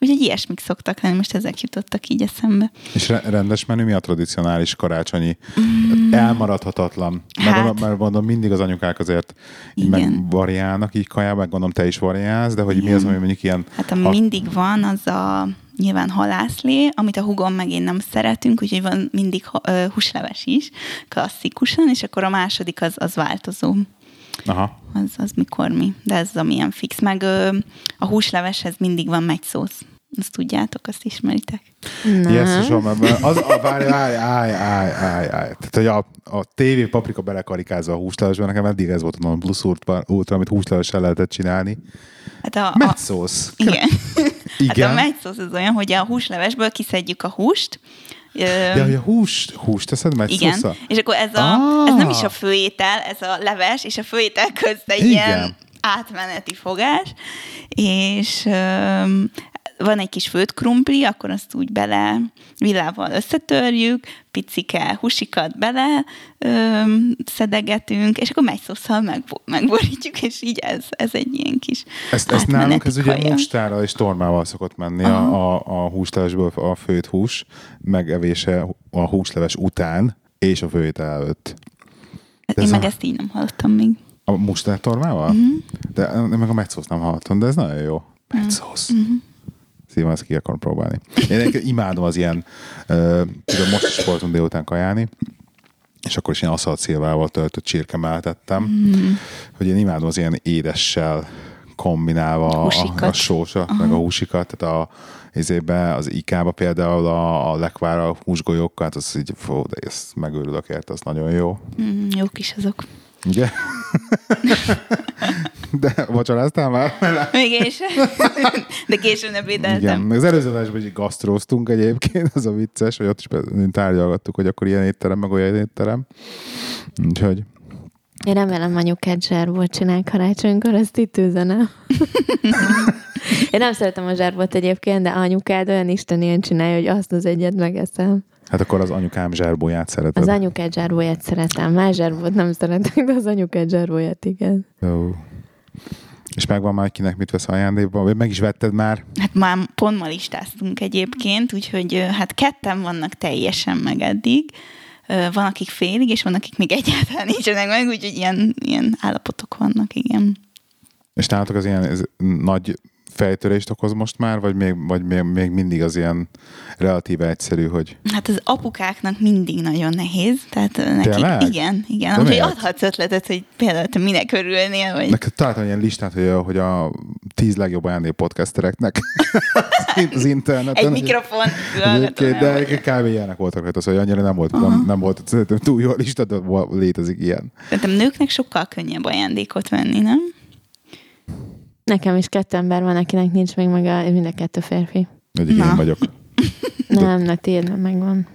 Úgyhogy ilyesmik szoktak lenni, most ezek jutottak így eszembe. És re- rendes menü, mi a tradicionális karácsonyi? Mm. Elmaradhatatlan. Mert, Hát. gondolom, mert mondom, mindig az anyukák azért így Igen. megvariálnak így kajába, meg gondolom te is variálsz, de hogy mi az, ami mondjuk ilyen... Hát ami mindig van, az a nyilván halászlé, amit a hugom meg én nem szeretünk, úgyhogy van mindig ha- húsleves is, klasszikusan, és akkor a második az, az változó. Aha. Az, az mikor mi, de ez az, ami ilyen fix. Meg ö, a húsleveshez mindig van megysósz. Azt tudjátok, azt ismeritek. Ebben az, a, várj, állj, állj, állj, állj, állj. Tehát, hogy a, a TV paprika belekarikázva a húslevesben, nekem eddig ez volt a non plus ultra, ultra amit húslevessel lehetett csinálni. Hát a, a, Metszósz. igen. Igen. Hát a megysósz az olyan, hogy a húslevesből kiszedjük a húst, De hogy a húst, húst teszed Igen, metszószra? és akkor ez, a, Ah. ez nem is a főétel, ez a leves, és a főétel közt egy Igen. ilyen átmeneti fogás, és van egy kis főtt krumpli, akkor azt úgy bele villával összetörjük, picike húsikat bele öm, szedegetünk, és akkor megyszosszal meg, megborítjuk, és így ez, ez egy ilyen kis Ezt, ezt nálunk ez ugye mustára és tormával szokott menni a, a, a húslevesből a főtt hús megevése a húsleves után és a főétel előtt. Én ez meg a- ezt így nem hallottam még. A mustár tormával? Mhm. Mm-hmm. De én meg a metszósz nem hallottam, de ez nagyon jó. Metszósz. Mhm. Mm-hmm. Szívem, ezt ki akarom próbálni. Én imádom az ilyen, uh, tudom, most is sportunk délután kajálni, és akkor is ilyen aszalt szilvával töltött csirke tettem, Mhm. mm. hogy én imádom az ilyen édessel kombinálva a, a, Húsikat. a sósat, meg a húsikat, tehát a, izébe, az ikába például a, a lekvára húsgolyókkal, hát az így, fó, de ezt megőrülök érte, az nagyon jó. Mm, jók is azok. Ugye? [laughs] De vacsoráztál már? Még én sem. De későn ebédeltem. Igen, meg az előző adásban is gasztróztunk egyébként, az a vicces, hogy ott is tárgyalgattuk, hogy akkor ilyen étterem, meg olyan étterem. Úgyhogy Én remélem anyukád zsárbot csinál karácsonykor, ezt itt üzenem. Én nem szeretem a zsárbot egyébként, de anyukád olyan isten ilyen csinálja, hogy azt az egyet megeszem. hát akkor az anyukám zsárbóját szereted. Az anyukád zsárbóját szeretem. Más zsárbót nem szeretek, de az anyukád zsárbóját igen. Jó. És megvan már, kinek mit vesz ajándékba? Vagy meg is vetted már? Hát már pont ma listáztunk egyébként, úgyhogy hát ketten vannak teljesen meg eddig. Van, akik félig, és van, akik még egyáltalán nincsenek meg, úgyhogy ilyen, ilyen állapotok vannak, igen. És nálatok az ilyen ez nagy fejtörést okoz most már, vagy még, vagy még, még mindig az ilyen relatíve egyszerű, hogy Hát az apukáknak mindig nagyon nehéz, tehát nekik, Tényleg? De igen, igen. Úgyhogy miért? adhatsz ötletet, hogy például te minek örülnél, vagy Neked találtam ilyen listát, hogy a, hogy a tíz legjobb ajándék podcastereknek [laughs] az interneten. egy mikrofon. Egyébként, de egyébként kb. ilyenek voltak rajta, szóval annyira nem volt, nem, nem volt szerintem túl jó a lista, de létezik ilyen. Szerintem nőknek sokkal könnyebb ajándékot venni, nem? Nekem is kettő ember van, akinek nincs még meg a, mind a kettő férfi. Egyik én vagyok. [laughs] Nem, na tiéd már megvan.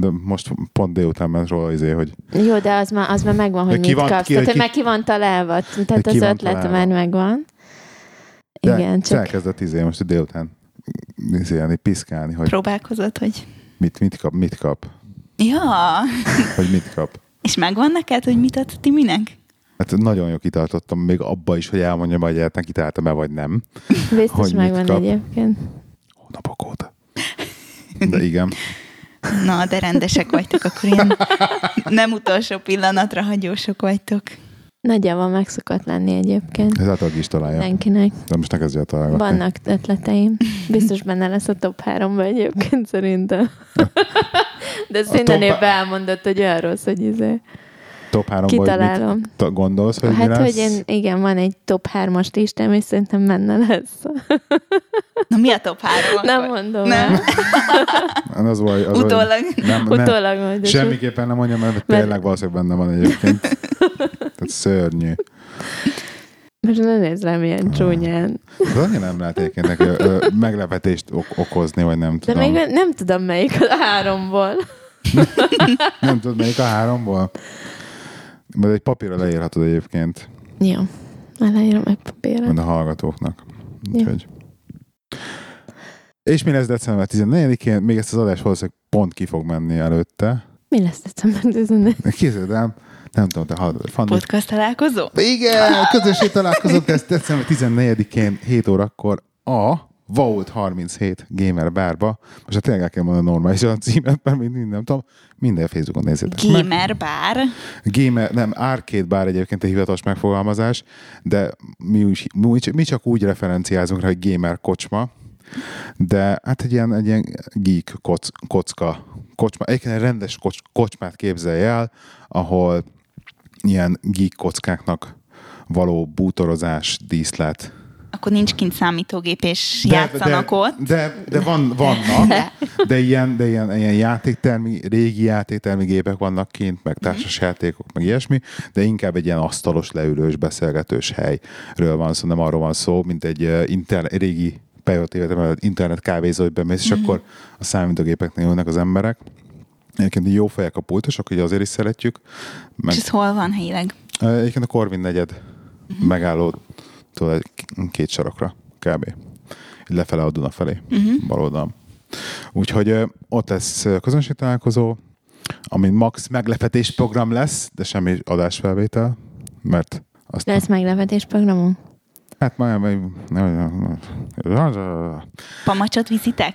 De most pont délután ment róla izé, hogy Jó, de az már, az már megvan, hogy mit van- kapsz. ki- Tehát, hogy ki- már ki van találva. Tehát az ötlet már megvan. de Igen, csak elkezdett izé most délután izélni, piszkálni, hogy Próbálkozott, hogy... mit, mit kap, mit kap, Ja, hogy mit kap. [laughs] és megvan neked, hogy mit adsz Timinek? Hát nagyon jó kitartottam, még abba is, hogy elmondjam, hogy egyáltalán kitaláltam-e, vagy nem. biztos megvan kap. egyébként. Hónapok óta. De igen. Na, de rendesek vagytok, akkor ilyen nem utolsó pillanatra hagyósok vagytok. Nagyjából meg szokott lenni egyébként. Ez átlag is találja. Mindenkinek. De most ne kezdje el találgatni. Vannak ötleteim. Biztos benne lesz a top 3 egyébként szerintem. [laughs] De ezt A minden top- évben elmondott, hogy olyan rossz, hogy izé. Top 3 vagy mit gondolsz, hogy mi Hát, lesz? hogy én, igen, van egy top 3-as listám, és szerintem benne lesz. [laughs] Na, mi a top három? Nem akkor? mondom Nem. el. [laughs] Hát Az vagy, az Utólag. Vagy, nem, nem, Utólag majd. semmiképpen nem mondjam, mert tényleg valószínűleg benne van egyébként. Tehát szörnyű. Most ne nézz rám ilyen csúnyán. De annyira nem lehet egyébként neki ö, ö, meglepetést ok- okozni, vagy nem De tudom. még nem tudom melyik a háromból. [laughs] Nem tudod, melyik a háromból? Majd egy papírra leírhatod egyébként, Jó. Aláírom meg papírra. majd a hallgatóknak. Úgyhogy. És mi lesz december 14-én? Még ezt az adást valószínűleg pont ki fog menni előtte. Mi lesz december 14? Képzeld el, nem tudom, te hallod. Fanni, Podcast találkozó? Igen, közösség találkozunk ezt december 14-én 7 órakor a Vault 37 Gamer Bárba. Most hát tényleg el kell mondani normálisan a címet, mert még nem tudom. Minden Facebookon nézzétek. Gamer bár. Gamer, nem, arcade bár egyébként egy hivatalos megfogalmazás, de mi, is, mi csak úgy referenciázunk rá, hogy gamer kocsma, de hát egy ilyen, egy ilyen geek koc, kocka, kocsma, egyébként egy rendes kocs, kocsmát képzelj el, ahol ilyen geek kockáknak való bútorozás, díszlet. Akkor nincs kint számítógép, és játszanak de, ott. De, de van, vannak, de ilyen, de ilyen, ilyen játéktermi, régi játéktermi gépek vannak kint, meg társasjátékok, meg ilyesmi, de inkább egy ilyen asztalos, leülős, beszélgetős helyről van szó, nem arról van szó, mint egy inter, régi pejotív, internet kávézó, hogy bemész, és akkor a számítógépeknél ülnek az emberek. Egyébként jó fejek a pultosok, ugye azért is szeretjük. Meg, És ez hol van helyileg? Egyébként a Corvin negyed uh-huh. megálló egy két sarokra kb. Így Lefele a Duna felé, uh-huh. bal oldalon. Úgyhogy ott lesz közönség találkozó, ami max meglepetés program lesz, de semmi adásfelvétel, mert azt Lesz meglepetés programunk? hát majd Pamacsot viszitek?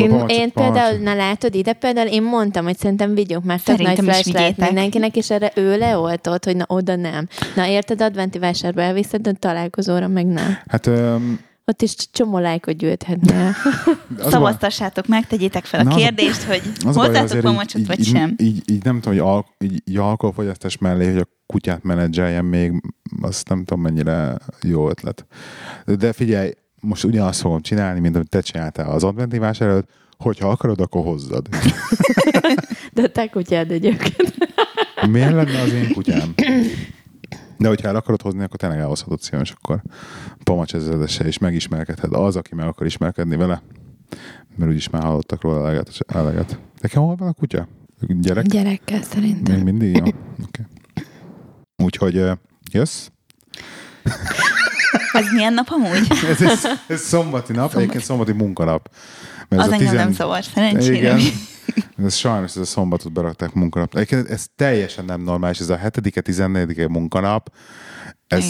Én, én például, na látod, ide például én mondtam, hogy szerintem vigyünk már tök nagy Szerintem is flash lehet vigyétek. mindenkinek, és erre ő leoltott, hogy na oda nem. Na érted, adventi vásárba elviszed, de találkozóra meg nem. Hát öm, Ott is csomó lájkot gyűjthetnél. [laughs] [laughs] van- Szavaztassátok meg, tegyétek fel a Na, a- kérdést, hogy hozzátok azért pamacsot, így, vagy így, sem. Így, így, így, nem tudom, hogy al, így, így alkoholfogyasztás mellé, hogy a kutyát menedzseljen még, azt nem tudom mennyire jó ötlet. De figyelj, most ugyanazt fogom csinálni, mint amit te csináltál az adventi vásár előtt, hogyha akarod, akkor hozzad. De a te kutyád egyébként. Miért lenne az én kutyám? De hogyha el akarod hozni, akkor tényleg elhozhatod szívem, és akkor pamacs ezredese is megismerkedhet az, aki meg akar ismerkedni vele. Mert úgyis már hallottak róla eleget. eleget. Nekem hol van a kutya? Gyerek? Gyerekkel szerintem. Még mindig? Jó. Okay. Úgyhogy jössz? [laughs] Ez milyen nap amúgy? [laughs] Ez, ez, ez szombati nap, Szombat. egyébként szombati munkanap. Mert Az ez a engem nem tizen- zavar, szerencsére. Igen. [laughs] Ez sajnos ez a szombatot berakták munkanap. Egyébként ez teljesen nem normális, ez a 7 14 munkanap. Ez,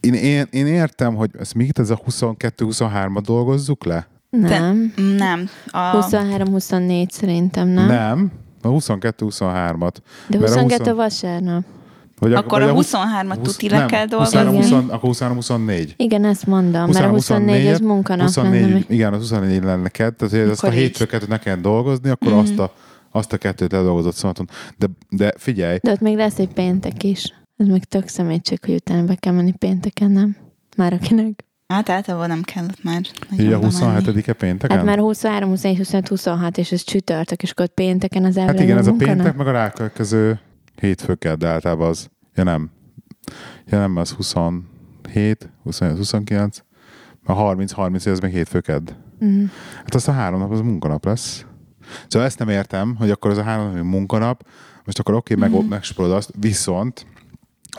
én, én, én, értem, hogy ezt még ez a 22-23-at dolgozzuk le? Nem. Nem. A, 23-24 szerintem, nem? Nem. A 22-23-at. De Mert a 22 20 vasárnap. Vagy Akkor a husz- 23-at husz- tuti le kell 23, dolgozni. 20, akkor 23-24. Igen, ezt mondom, mert a 24 az munkanap 24, lenne. Igen, az 24 lenne neked, tehát hogy ezt a hétfőket ne kell dolgozni, akkor Mhm. azt, a, azt a kettőt ledolgozott szombaton. De, de figyelj, De ott még lesz egy péntek is. Ez meg tök szemétség, hogy utána be kell menni pénteken, nem? Már akinek. Hát általában nem kellett már. így a nagyon bemenni. 27-e pénteken? Hát már 23, 24, 25, 26, és ez csütörtök, és akkor ott pénteken az hát elvileg igen, ez a péntek, meg a rákövetkező hétfőkkel, de általában az, ja nem, ja nem, az 27, 28, 29, a 30, 30, ez meg hétfőked. Mhm. Hát azt a három nap az munkanap lesz. Szóval ezt nem értem, hogy akkor az a három napi munkanap, most akkor oké, okay, meg, megspolod azt, viszont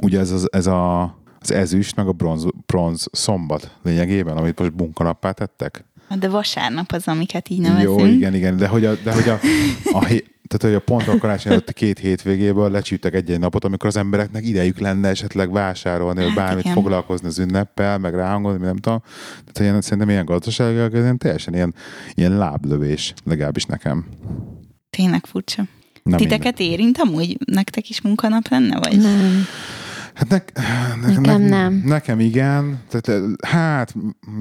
ugye ez, az, ez a, az ezüst, meg a bronz, bronz szombat lényegében, amit most munkanappá tettek. De vasárnap az, amiket így nevezünk. Jó, igen, igen, de hogy a, de hogy a, a, tehát, hogy a pont a karácsony előtti két hétvégéből lecsíptek egy-egy napot, amikor az embereknek idejük lenne esetleg vásárolni, vagy Hát bármit igen. foglalkozni az ünneppel, meg ráhangolni, nem tudom. Tehát ilyen, szerintem ilyen gazdaságilag ez ilyen teljesen ilyen, ilyen láblövés, legalábbis nekem. Tényleg furcsa. Nem Titeket érint amúgy? Nektek is munkanap lenne? Vagy? Nem. Hát ne, ne, Nekem nem. Nekem igen. Tehát, hát,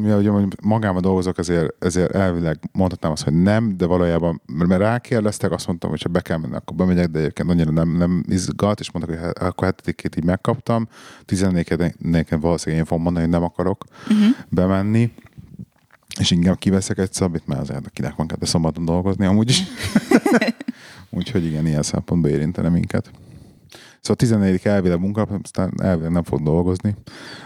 ja, ugye magában dolgozok, ezért, ezért elvileg mondhatnám azt, hogy nem, de valójában, mert rákérdeztek, azt mondtam, hogy ha be kell menni, akkor bemegyek, de egyébként annyira nem, nem izgat, és mondtak, hogy hát, akkor hetedikét így megkaptam. 14 valószínűleg én fogom mondani, hogy nem akarok uh-huh. bemenni. És inkább kiveszek egy szabit, mert azért kinek van kedve szombaton dolgozni amúgy is. [laughs] Úgyhogy igen, ilyen szempontból érintene minket. Szóval 14. elvileg munka, aztán elvileg nem fog dolgozni.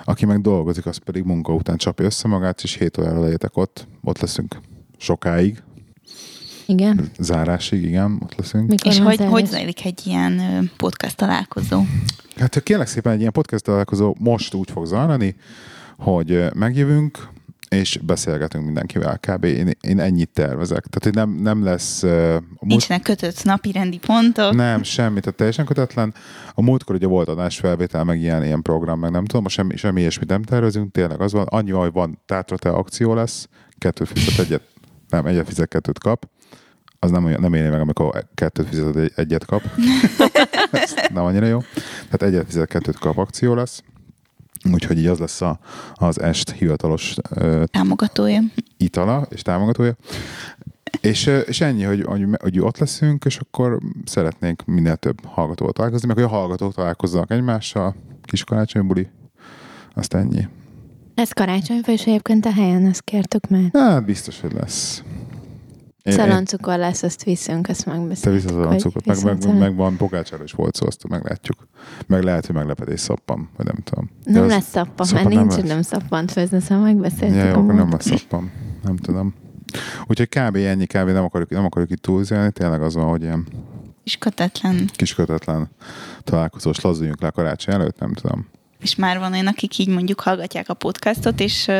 Aki meg dolgozik, az pedig munka után csapja össze magát, és 7 órára legyetek ott. Ott leszünk sokáig, Igen. zárásig, igen, ott leszünk. Mikor És hogy, zárás? hogy zajlik egy ilyen podcast találkozó? Hát kérlek szépen egy ilyen podcast találkozó most úgy fog zajlani, hogy megjövünk, és beszélgetünk mindenkivel. Kb. Én, én ennyit tervezek. Tehát, hogy nem, nem lesz... A múlt, Nincsenek kötött napi rendi pontok. nem, semmi, tehát teljesen kötetlen. A múltkor ugye volt adásfelvétel, meg ilyen, ilyen program, meg nem tudom, most semmi, semmi ilyesmit nem tervezünk, tényleg az van, annyi, hogy van tátrate akció lesz, kettőt fizet egyet, nem, egyet fizet, kettőt kap. Az nem, nem éri meg, amikor kettőt fizet, egy- egyet kap. [laughs] Ez nem annyira jó. Tehát egyet fizet, kettőt kap akció lesz. Úgyhogy így az lesz a, az est hivatalos ö, Támogatója. itala és támogatója. És, és ennyi, hogy, hogy, hogy ott leszünk, és akkor szeretnénk minél több hallgatóval találkozni, meg hogy a hallgatók találkozzanak egymással, kis karácsonybuli, azt ennyi. Ez karácsonyfa, és egyébként a helyen ezt kértük meg. Hát biztos, hogy lesz. Szaloncukor lesz, azt viszünk, azt te megbeszéljük. az hogy arancukat, meg, meg, viszont- meg, van pogácsára is volt szó, azt meglátjuk. Meg lehet, hogy meglepetés szappam, vagy nem tudom. De Nem lesz szappan, szappan mert nem nincs, lesz. nem szappant főzni, szóval megbeszéltük Ja, jó, a akkor nem lesz szappam. Nem tudom. Úgyhogy kb. ennyi, kb. nem akarjuk, nem akarjuk itt túlzélni, tényleg az van, hogy ilyen És kötetlen. kis kötetlen találkozós lazuljunk le a karácsony előtt, nem tudom. És már van olyan, akik így mondjuk hallgatják a podcastot, és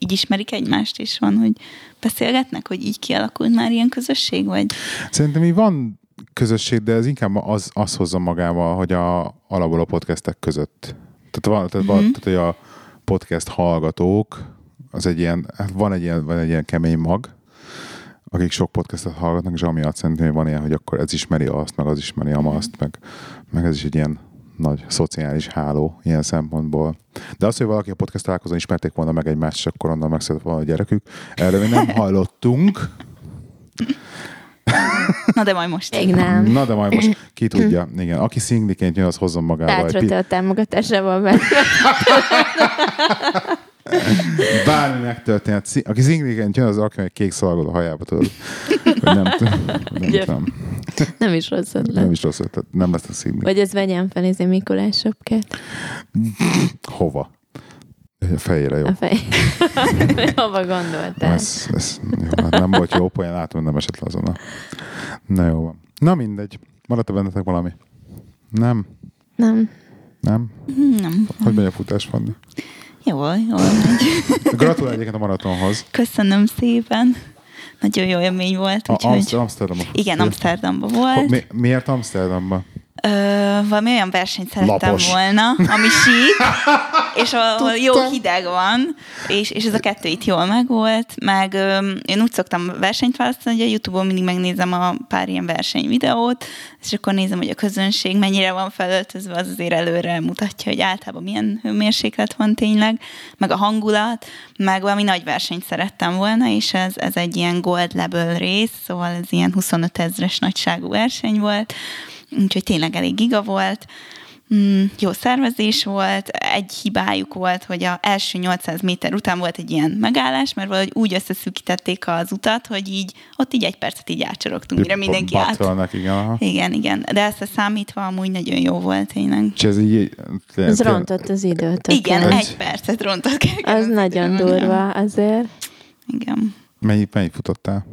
így ismerik egymást, és van, hogy beszélgetnek, hogy így kialakult már ilyen közösség, vagy Szerintem így van közösség, de ez inkább az, az hozza magával, hogy a alapból a podcastek között. Tehát van, tehát, van, Mhm. tehát hogy a podcast hallgatók, az egy ilyen, hát van egy ilyen, van egy ilyen kemény mag, akik sok podcastot hallgatnak, és amiatt szerintem van ilyen, hogy akkor ez ismeri azt, meg az ismeri azt, meg, meg ez is egy ilyen nagy szociális háló ilyen szempontból. De az, hogy valaki a podcast találkozón ismerték volna meg egymást, és akkor onnan megszületett volna a gyerekük, erről még nem [laughs] hallottunk. na de majd most. Még nem. Na de majd most ki tudja. Igen, aki szingliként jön, az hozzon magával te a támogatásával benne. [laughs] bármi megtörténhet. Aki szingliként jön, az rakjon egy kék szalagot a hajába, tudod. Vagy nem, tudom. nem tudom. Nem is rossz Nem ötlet. is rossz, ötlet. nem lesz a szingli. Vagy ez vegyen fel izé Mikulás sapkát. Hova? A fejére jó. A fej. [laughs] Hova gondoltál? Ez, ez, jó, hát nem volt jó poén, látom, hogy nem esett le azonnal. Na jó van. Na mindegy. Maradt-e bennetek valami? Nem? Nem. Nem? Nem. Hogy megy a futás, Fanni? Jól, jól megy. [laughs] Egyébként a maratonhoz. Köszönöm szépen. Nagyon jó élmény volt, A úgyhogy... Amst- Amsterdamban. Igen, Amsterdamban volt. Mi, miért Amsterdamban? Ö, valami olyan versenyt szerettem Lapos. volna, ami sík, [laughs] és ahol jó hideg van, és, és ez a kettő itt jól megvolt, meg ö, én úgy szoktam versenyt választani, hogy a Youtube-on mindig megnézem a pár ilyen versenyvideót, és akkor nézem, hogy a közönség mennyire van felöltözve, az azért előre mutatja, hogy általában milyen hőmérséklet van tényleg, meg a hangulat, meg valami nagy versenyt szerettem volna, és ez, ez egy ilyen gold level rész, szóval ez ilyen 25 ezres nagyságú verseny volt, úgyhogy tényleg elég giga volt. Mm, jó szervezés volt, egy hibájuk volt, hogy a első 800 méter után volt egy ilyen megállás, mert valahogy úgy összeszűkítették az utat, hogy így ott így egy percet így átcsorogtunk, mire mindenki át. Igen. Aha. Igen, igen, de ezt a számítva amúgy nagyon jó volt tényleg. És ez így... Ez rontott az időt. Igen, egy percet rontott. Az nagyon durva azért. Igen. Mennyi, mennyi futottál?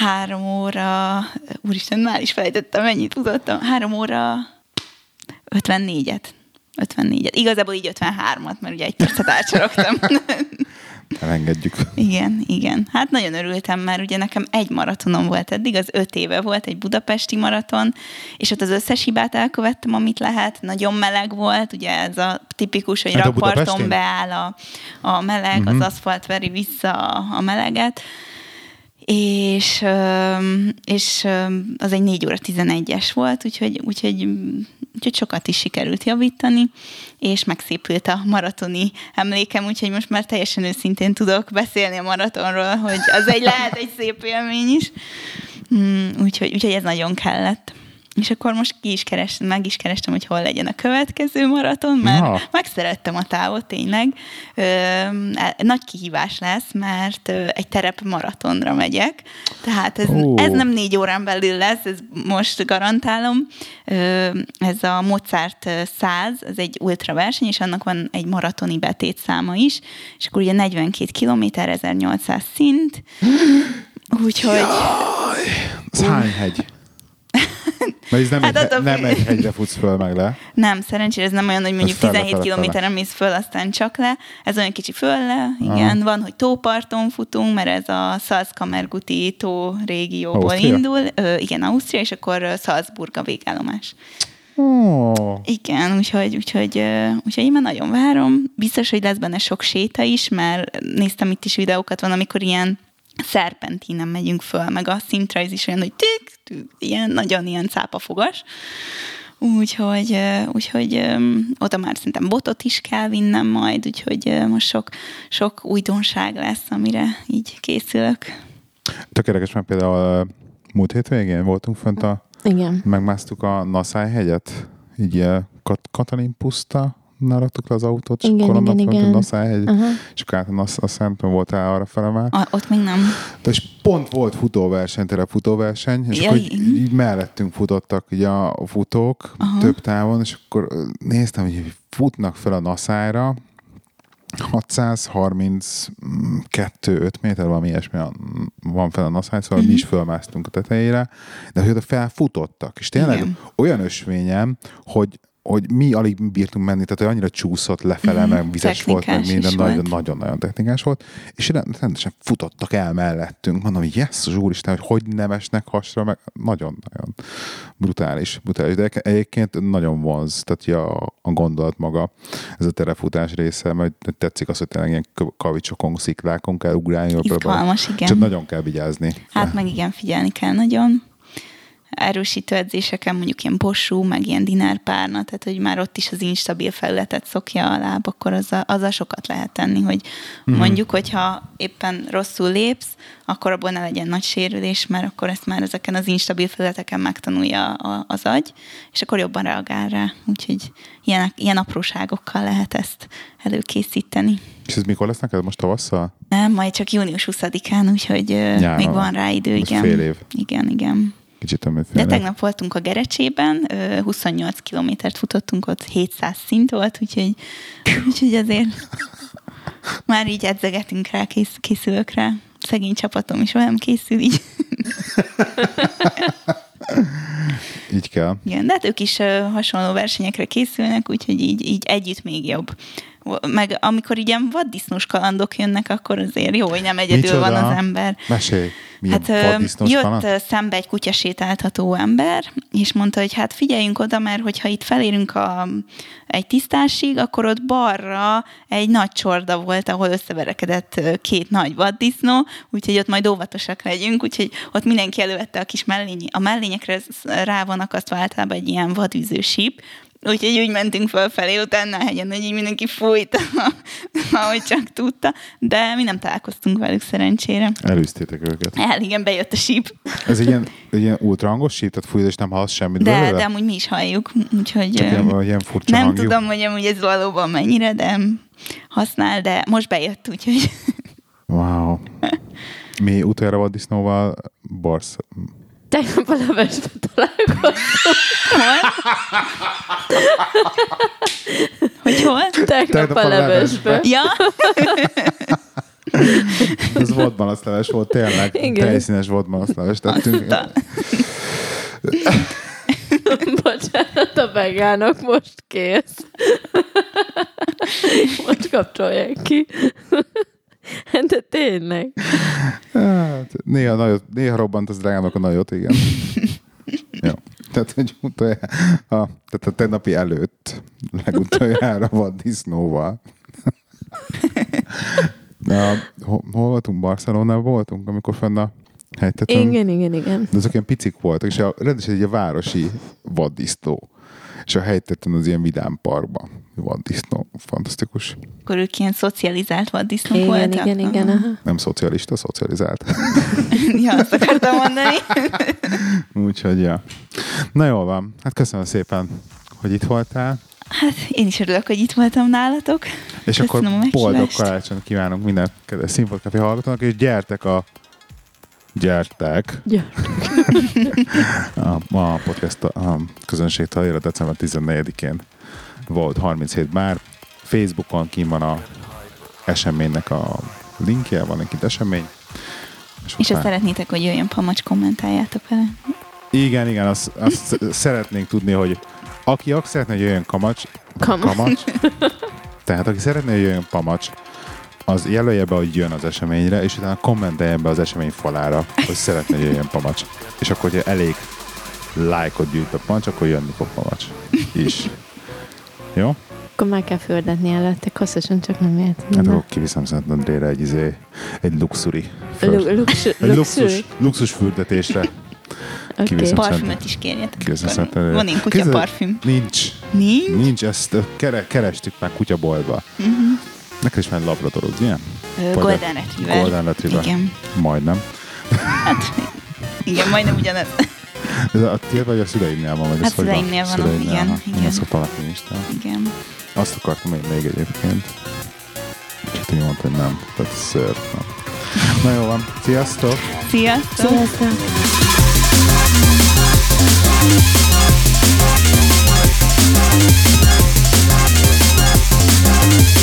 Három óra, úristen, már is felejtettem, mennyit tudottam, három óra 54-et. 54-et. Igazából így 53-at, mert ugye egy percet átsorogtam. [laughs] Elengedjük. Igen, igen. Hát nagyon örültem, mert ugye nekem egy maratonom volt eddig, az öt éve volt egy budapesti maraton, és ott az összes hibát elkövettem, amit lehet. Nagyon meleg volt, ugye ez a tipikus, hogy Hát rakparton beáll a, a meleg, Mhm. uh-huh. az aszfalt veri vissza a, a meleget, és, és az egy 4 óra 11-es volt, úgyhogy, úgyhogy, úgyhogy sokat is sikerült javítani, és megszépült a maratoni emlékem, úgyhogy most már teljesen őszintén tudok beszélni a maratonról, hogy az egy lehet egy szép élmény is. Mm, úgyhogy, úgyhogy ez nagyon kellett. És akkor most ki is kerestem, meg is kerestem, hogy hol legyen a következő maraton, mert Na. megszerettem a távot tényleg. Ö, e- nagy kihívás lesz, mert egy terep maratonra megyek, tehát ez, ez nem négy órán belül lesz, ez most garantálom. Ö, ez a Mozart ö, 100, ez egy ultraverseny, és annak van egy maratoni betétszáma is, és akkor ugye 42 km, 1800 szint, [gasps] úgyhogy... Ez hány hegy? [laughs] Mert ez nem, Hát egy, attól nem egy hegyre futsz föl meg le. Nem, szerencsére ez nem olyan, hogy mondjuk fele, 17 fele, fele. kilométeren mész föl, aztán csak le. Ez olyan kicsi fölle, igen. Aha. Van, hogy tóparton futunk, mert ez a Salzkammerguti tó régióból Ausztria? indul. Ö, igen, Ausztria, és akkor Salzburg a végállomás. Ó, Igen, úgyhogy, úgyhogy, úgyhogy én már nagyon várom. Biztos, hogy lesz benne sok séta is, mert néztem itt is videókat, van, amikor ilyen szerpentinen megyünk föl, meg a szintrajz is olyan, hogy tük, tük, ilyen, nagyon ilyen cápafogas. Úgyhogy, úgyhogy oda már szerintem botot is kell vinnem majd, úgyhogy most sok, sok újdonság lesz, amire így készülök. tök érdekes, mert például múlt hétvégén voltunk fönt a Igen. megmásztuk a Naszály hegyet, így Katalin puszta, raktuk le az autót, és Igen, akkor onnan igen, fönt a és akkor át a nem voltál arra fele már. A, ott még nem. De és pont volt futóverseny, tényleg futóverseny, és Ja, akkor így, így mellettünk futottak így a futók Aha. több távon, és akkor néztem, hogy futnak fel a Naszályra, 632-5 méter, valami ilyesmi van fel a Naszály, szóval Mhm. mi is fölmásztunk a tetejére, de hogy oda felfutottak, és tényleg Igen. olyan ösvényem, hogy hogy mi alig bírtunk menni, tehát hogy annyira csúszott lefele, Mhm. meg vizes volt, meg minden nagyon-nagyon technikás volt, és rend- rendesen futottak el mellettünk. Mondom, hogy az úristen, hogy hogy nem esnek hasra, meg nagyon-nagyon brutális. brutális. De egyébként nagyon vonz, tehát ja, a, gondolat maga, ez a terefutás része, mert tetszik az, hogy tényleg ilyen kavicsokon, sziklákon kell ugrálni. Izgalmas, igen. Csak nagyon kell vigyázni. Hát meg igen, figyelni kell nagyon. Erősítő edzéseken mondjuk ilyen bossú, meg ilyen dinárpárna, tehát hogy már ott is az instabil felületet szokja a láb, akkor azzal, azzal sokat lehet tenni, hogy Mhm. mondjuk, hogyha éppen rosszul lépsz, akkor abból ne legyen nagy sérülés, mert akkor ezt már ezeken az instabil felületeken megtanulja a- az agy, és akkor jobban reagál rá. Úgyhogy ilyen, ilyen apróságokkal lehet ezt előkészíteni. És ez mikor lesz neked most tavasszal? Nem, majd csak június 20-án, úgyhogy Nyáron még van. rá idő, igen. fél év. Igen, igen. Kicsit De tegnap voltunk a Gerecsében, ö, 28 kilométert futottunk, ott 700 szint volt, úgyhogy, úgyhogy azért már így edzegetünk rá, kész, készülök rá. Szegény csapatom is velem készül így. [laughs] Így kell. Igen, de hát ők is hasonló versenyekre készülnek, úgyhogy így, így együtt még jobb. Meg amikor ilyen vaddisznós kalandok jönnek, akkor azért jó, hogy nem egyedül Micsoda? van az ember. Mesélj. Milyen Hát jött kaland? szembe egy kutyasétáltató ember, és mondta, hogy hát figyeljünk oda, mert hogyha itt felérünk a, egy tisztásig, akkor ott balra egy nagy csorda volt, ahol összeverekedett két nagy vaddisznó, úgyhogy ott majd óvatosak legyünk, úgyhogy ott mindenki elővette a kis mellényi. A mellényekre rá van akasztva általában egy ilyen vadűző síp, Úgyhogy úgy mentünk fölfelé utána a hegyen, hogy így mindenki fújt, [laughs] ahogy csak tudta, de mi nem találkoztunk velük szerencsére. Elűztétek őket. El, igen, bejött a síp. Ez egy ilyen, egy ilyen ultrahangos síp, tehát fújod és nem hallasz semmit De, belőle? de amúgy mi is halljuk, úgyhogy Csak ilyen, ilyen furcsa nem hangjú. tudom, hogy amúgy ez valóban mennyire, de használ, de most bejött, úgyhogy Wow. [laughs] Mi utoljára vaddisznóval barsz. Tegnap a levesbe találkoztam. hol? hogy hol? Tegnap Tegnap a a levesbe. Ja, Ez vadmalaszleves volt, tényleg. Igen. Tejszínes vadmalaszleves tettünk. Aztán. Bocsánat, a vegánok most kész. most kapcsolják ki. [laughs] De tényleg. Hát, néha, nagyot, néha robbant az drágának a nagyot, igen. [laughs] Jó. Tehát, hogy utoljára, a, tehát a tegnapi előtt legutoljára [laughs] vaddisznóval. Na, hol, hol voltunk? Barcelonában voltunk, amikor fenn a hegytetőn. Igen, igen, igen. De azok ilyen picik voltak, és a, rendesen egy városi vaddisznó. És a helytetőn az ilyen vidám parkban. Vaddisznó. Fantasztikus. Akkor ők ilyen szocializált vaddisznók Igen, voltak? igen, igen. Aha. Aha. Nem szocialista, szocializált. [laughs] Ja, azt akartam mondani. [laughs] Úgyhogy, ja. Na jól van. Hát köszönöm szépen, hogy itt voltál. Hát én is örülök, hogy itt voltam nálatok. És Köszönöm akkor boldog karácsonyt kívánunk minden kedves színpadkapi hallgatónak, és gyertek a gyertek Ja. [laughs] a, a podcast a közönség tagjra december 14-én volt 37 bár. Facebookon kín van a eseménynek a linkje, van egy kint esemény. És ha már- szeretnétek, hogy jöjjön pamacs, kommentáljátok vele. Igen, igen, azt, azt [laughs] szeretnénk tudni, hogy aki ak szeretne, hogy jöjjön kamacs, Kamacs. kamacs, tehát aki szeretne, hogy jöjjön pamacs, az jelölje be, hogy jön az eseményre, és utána kommentelje be az esemény falára, hogy szeretne, hogy jöjjön pamacs. És akkor, hogyha elég lájkot gyűjt a pamacs, akkor jönni fog pamacs is. Jó? Akkor meg kell fürdetni előtte, hosszasan csak nem Hát értem. akkor kiviszem Szent Andrére egy, izé, egy luxuri. Lu- luxu- egy luxus, luxus. fürdetésre. Kiviszem. Parfümöt is kérjetek. Van én kutya parfüm. Nincs. Nincs? Nincs, ezt kere, kerestük már kutyaboltba. Uh-huh. Neked is van labradorod, ugye? Golden Retriever. Golden Retriever. Igen. Majdnem. Hát, igen, majdnem ugyanaz. [laughs] Ez a tiéd vagy a szüleimnél van? Vagy hát szüleimnél van, szüleimnél, igen. Aha. igen. Ezt a én. Igen. Azt akartam én még egyébként. Csak én mondtam, hogy nem. Tehát ször. Nem. Na jó van. Sziasztok! Sziasztok! Sziasztok! Sziasztok.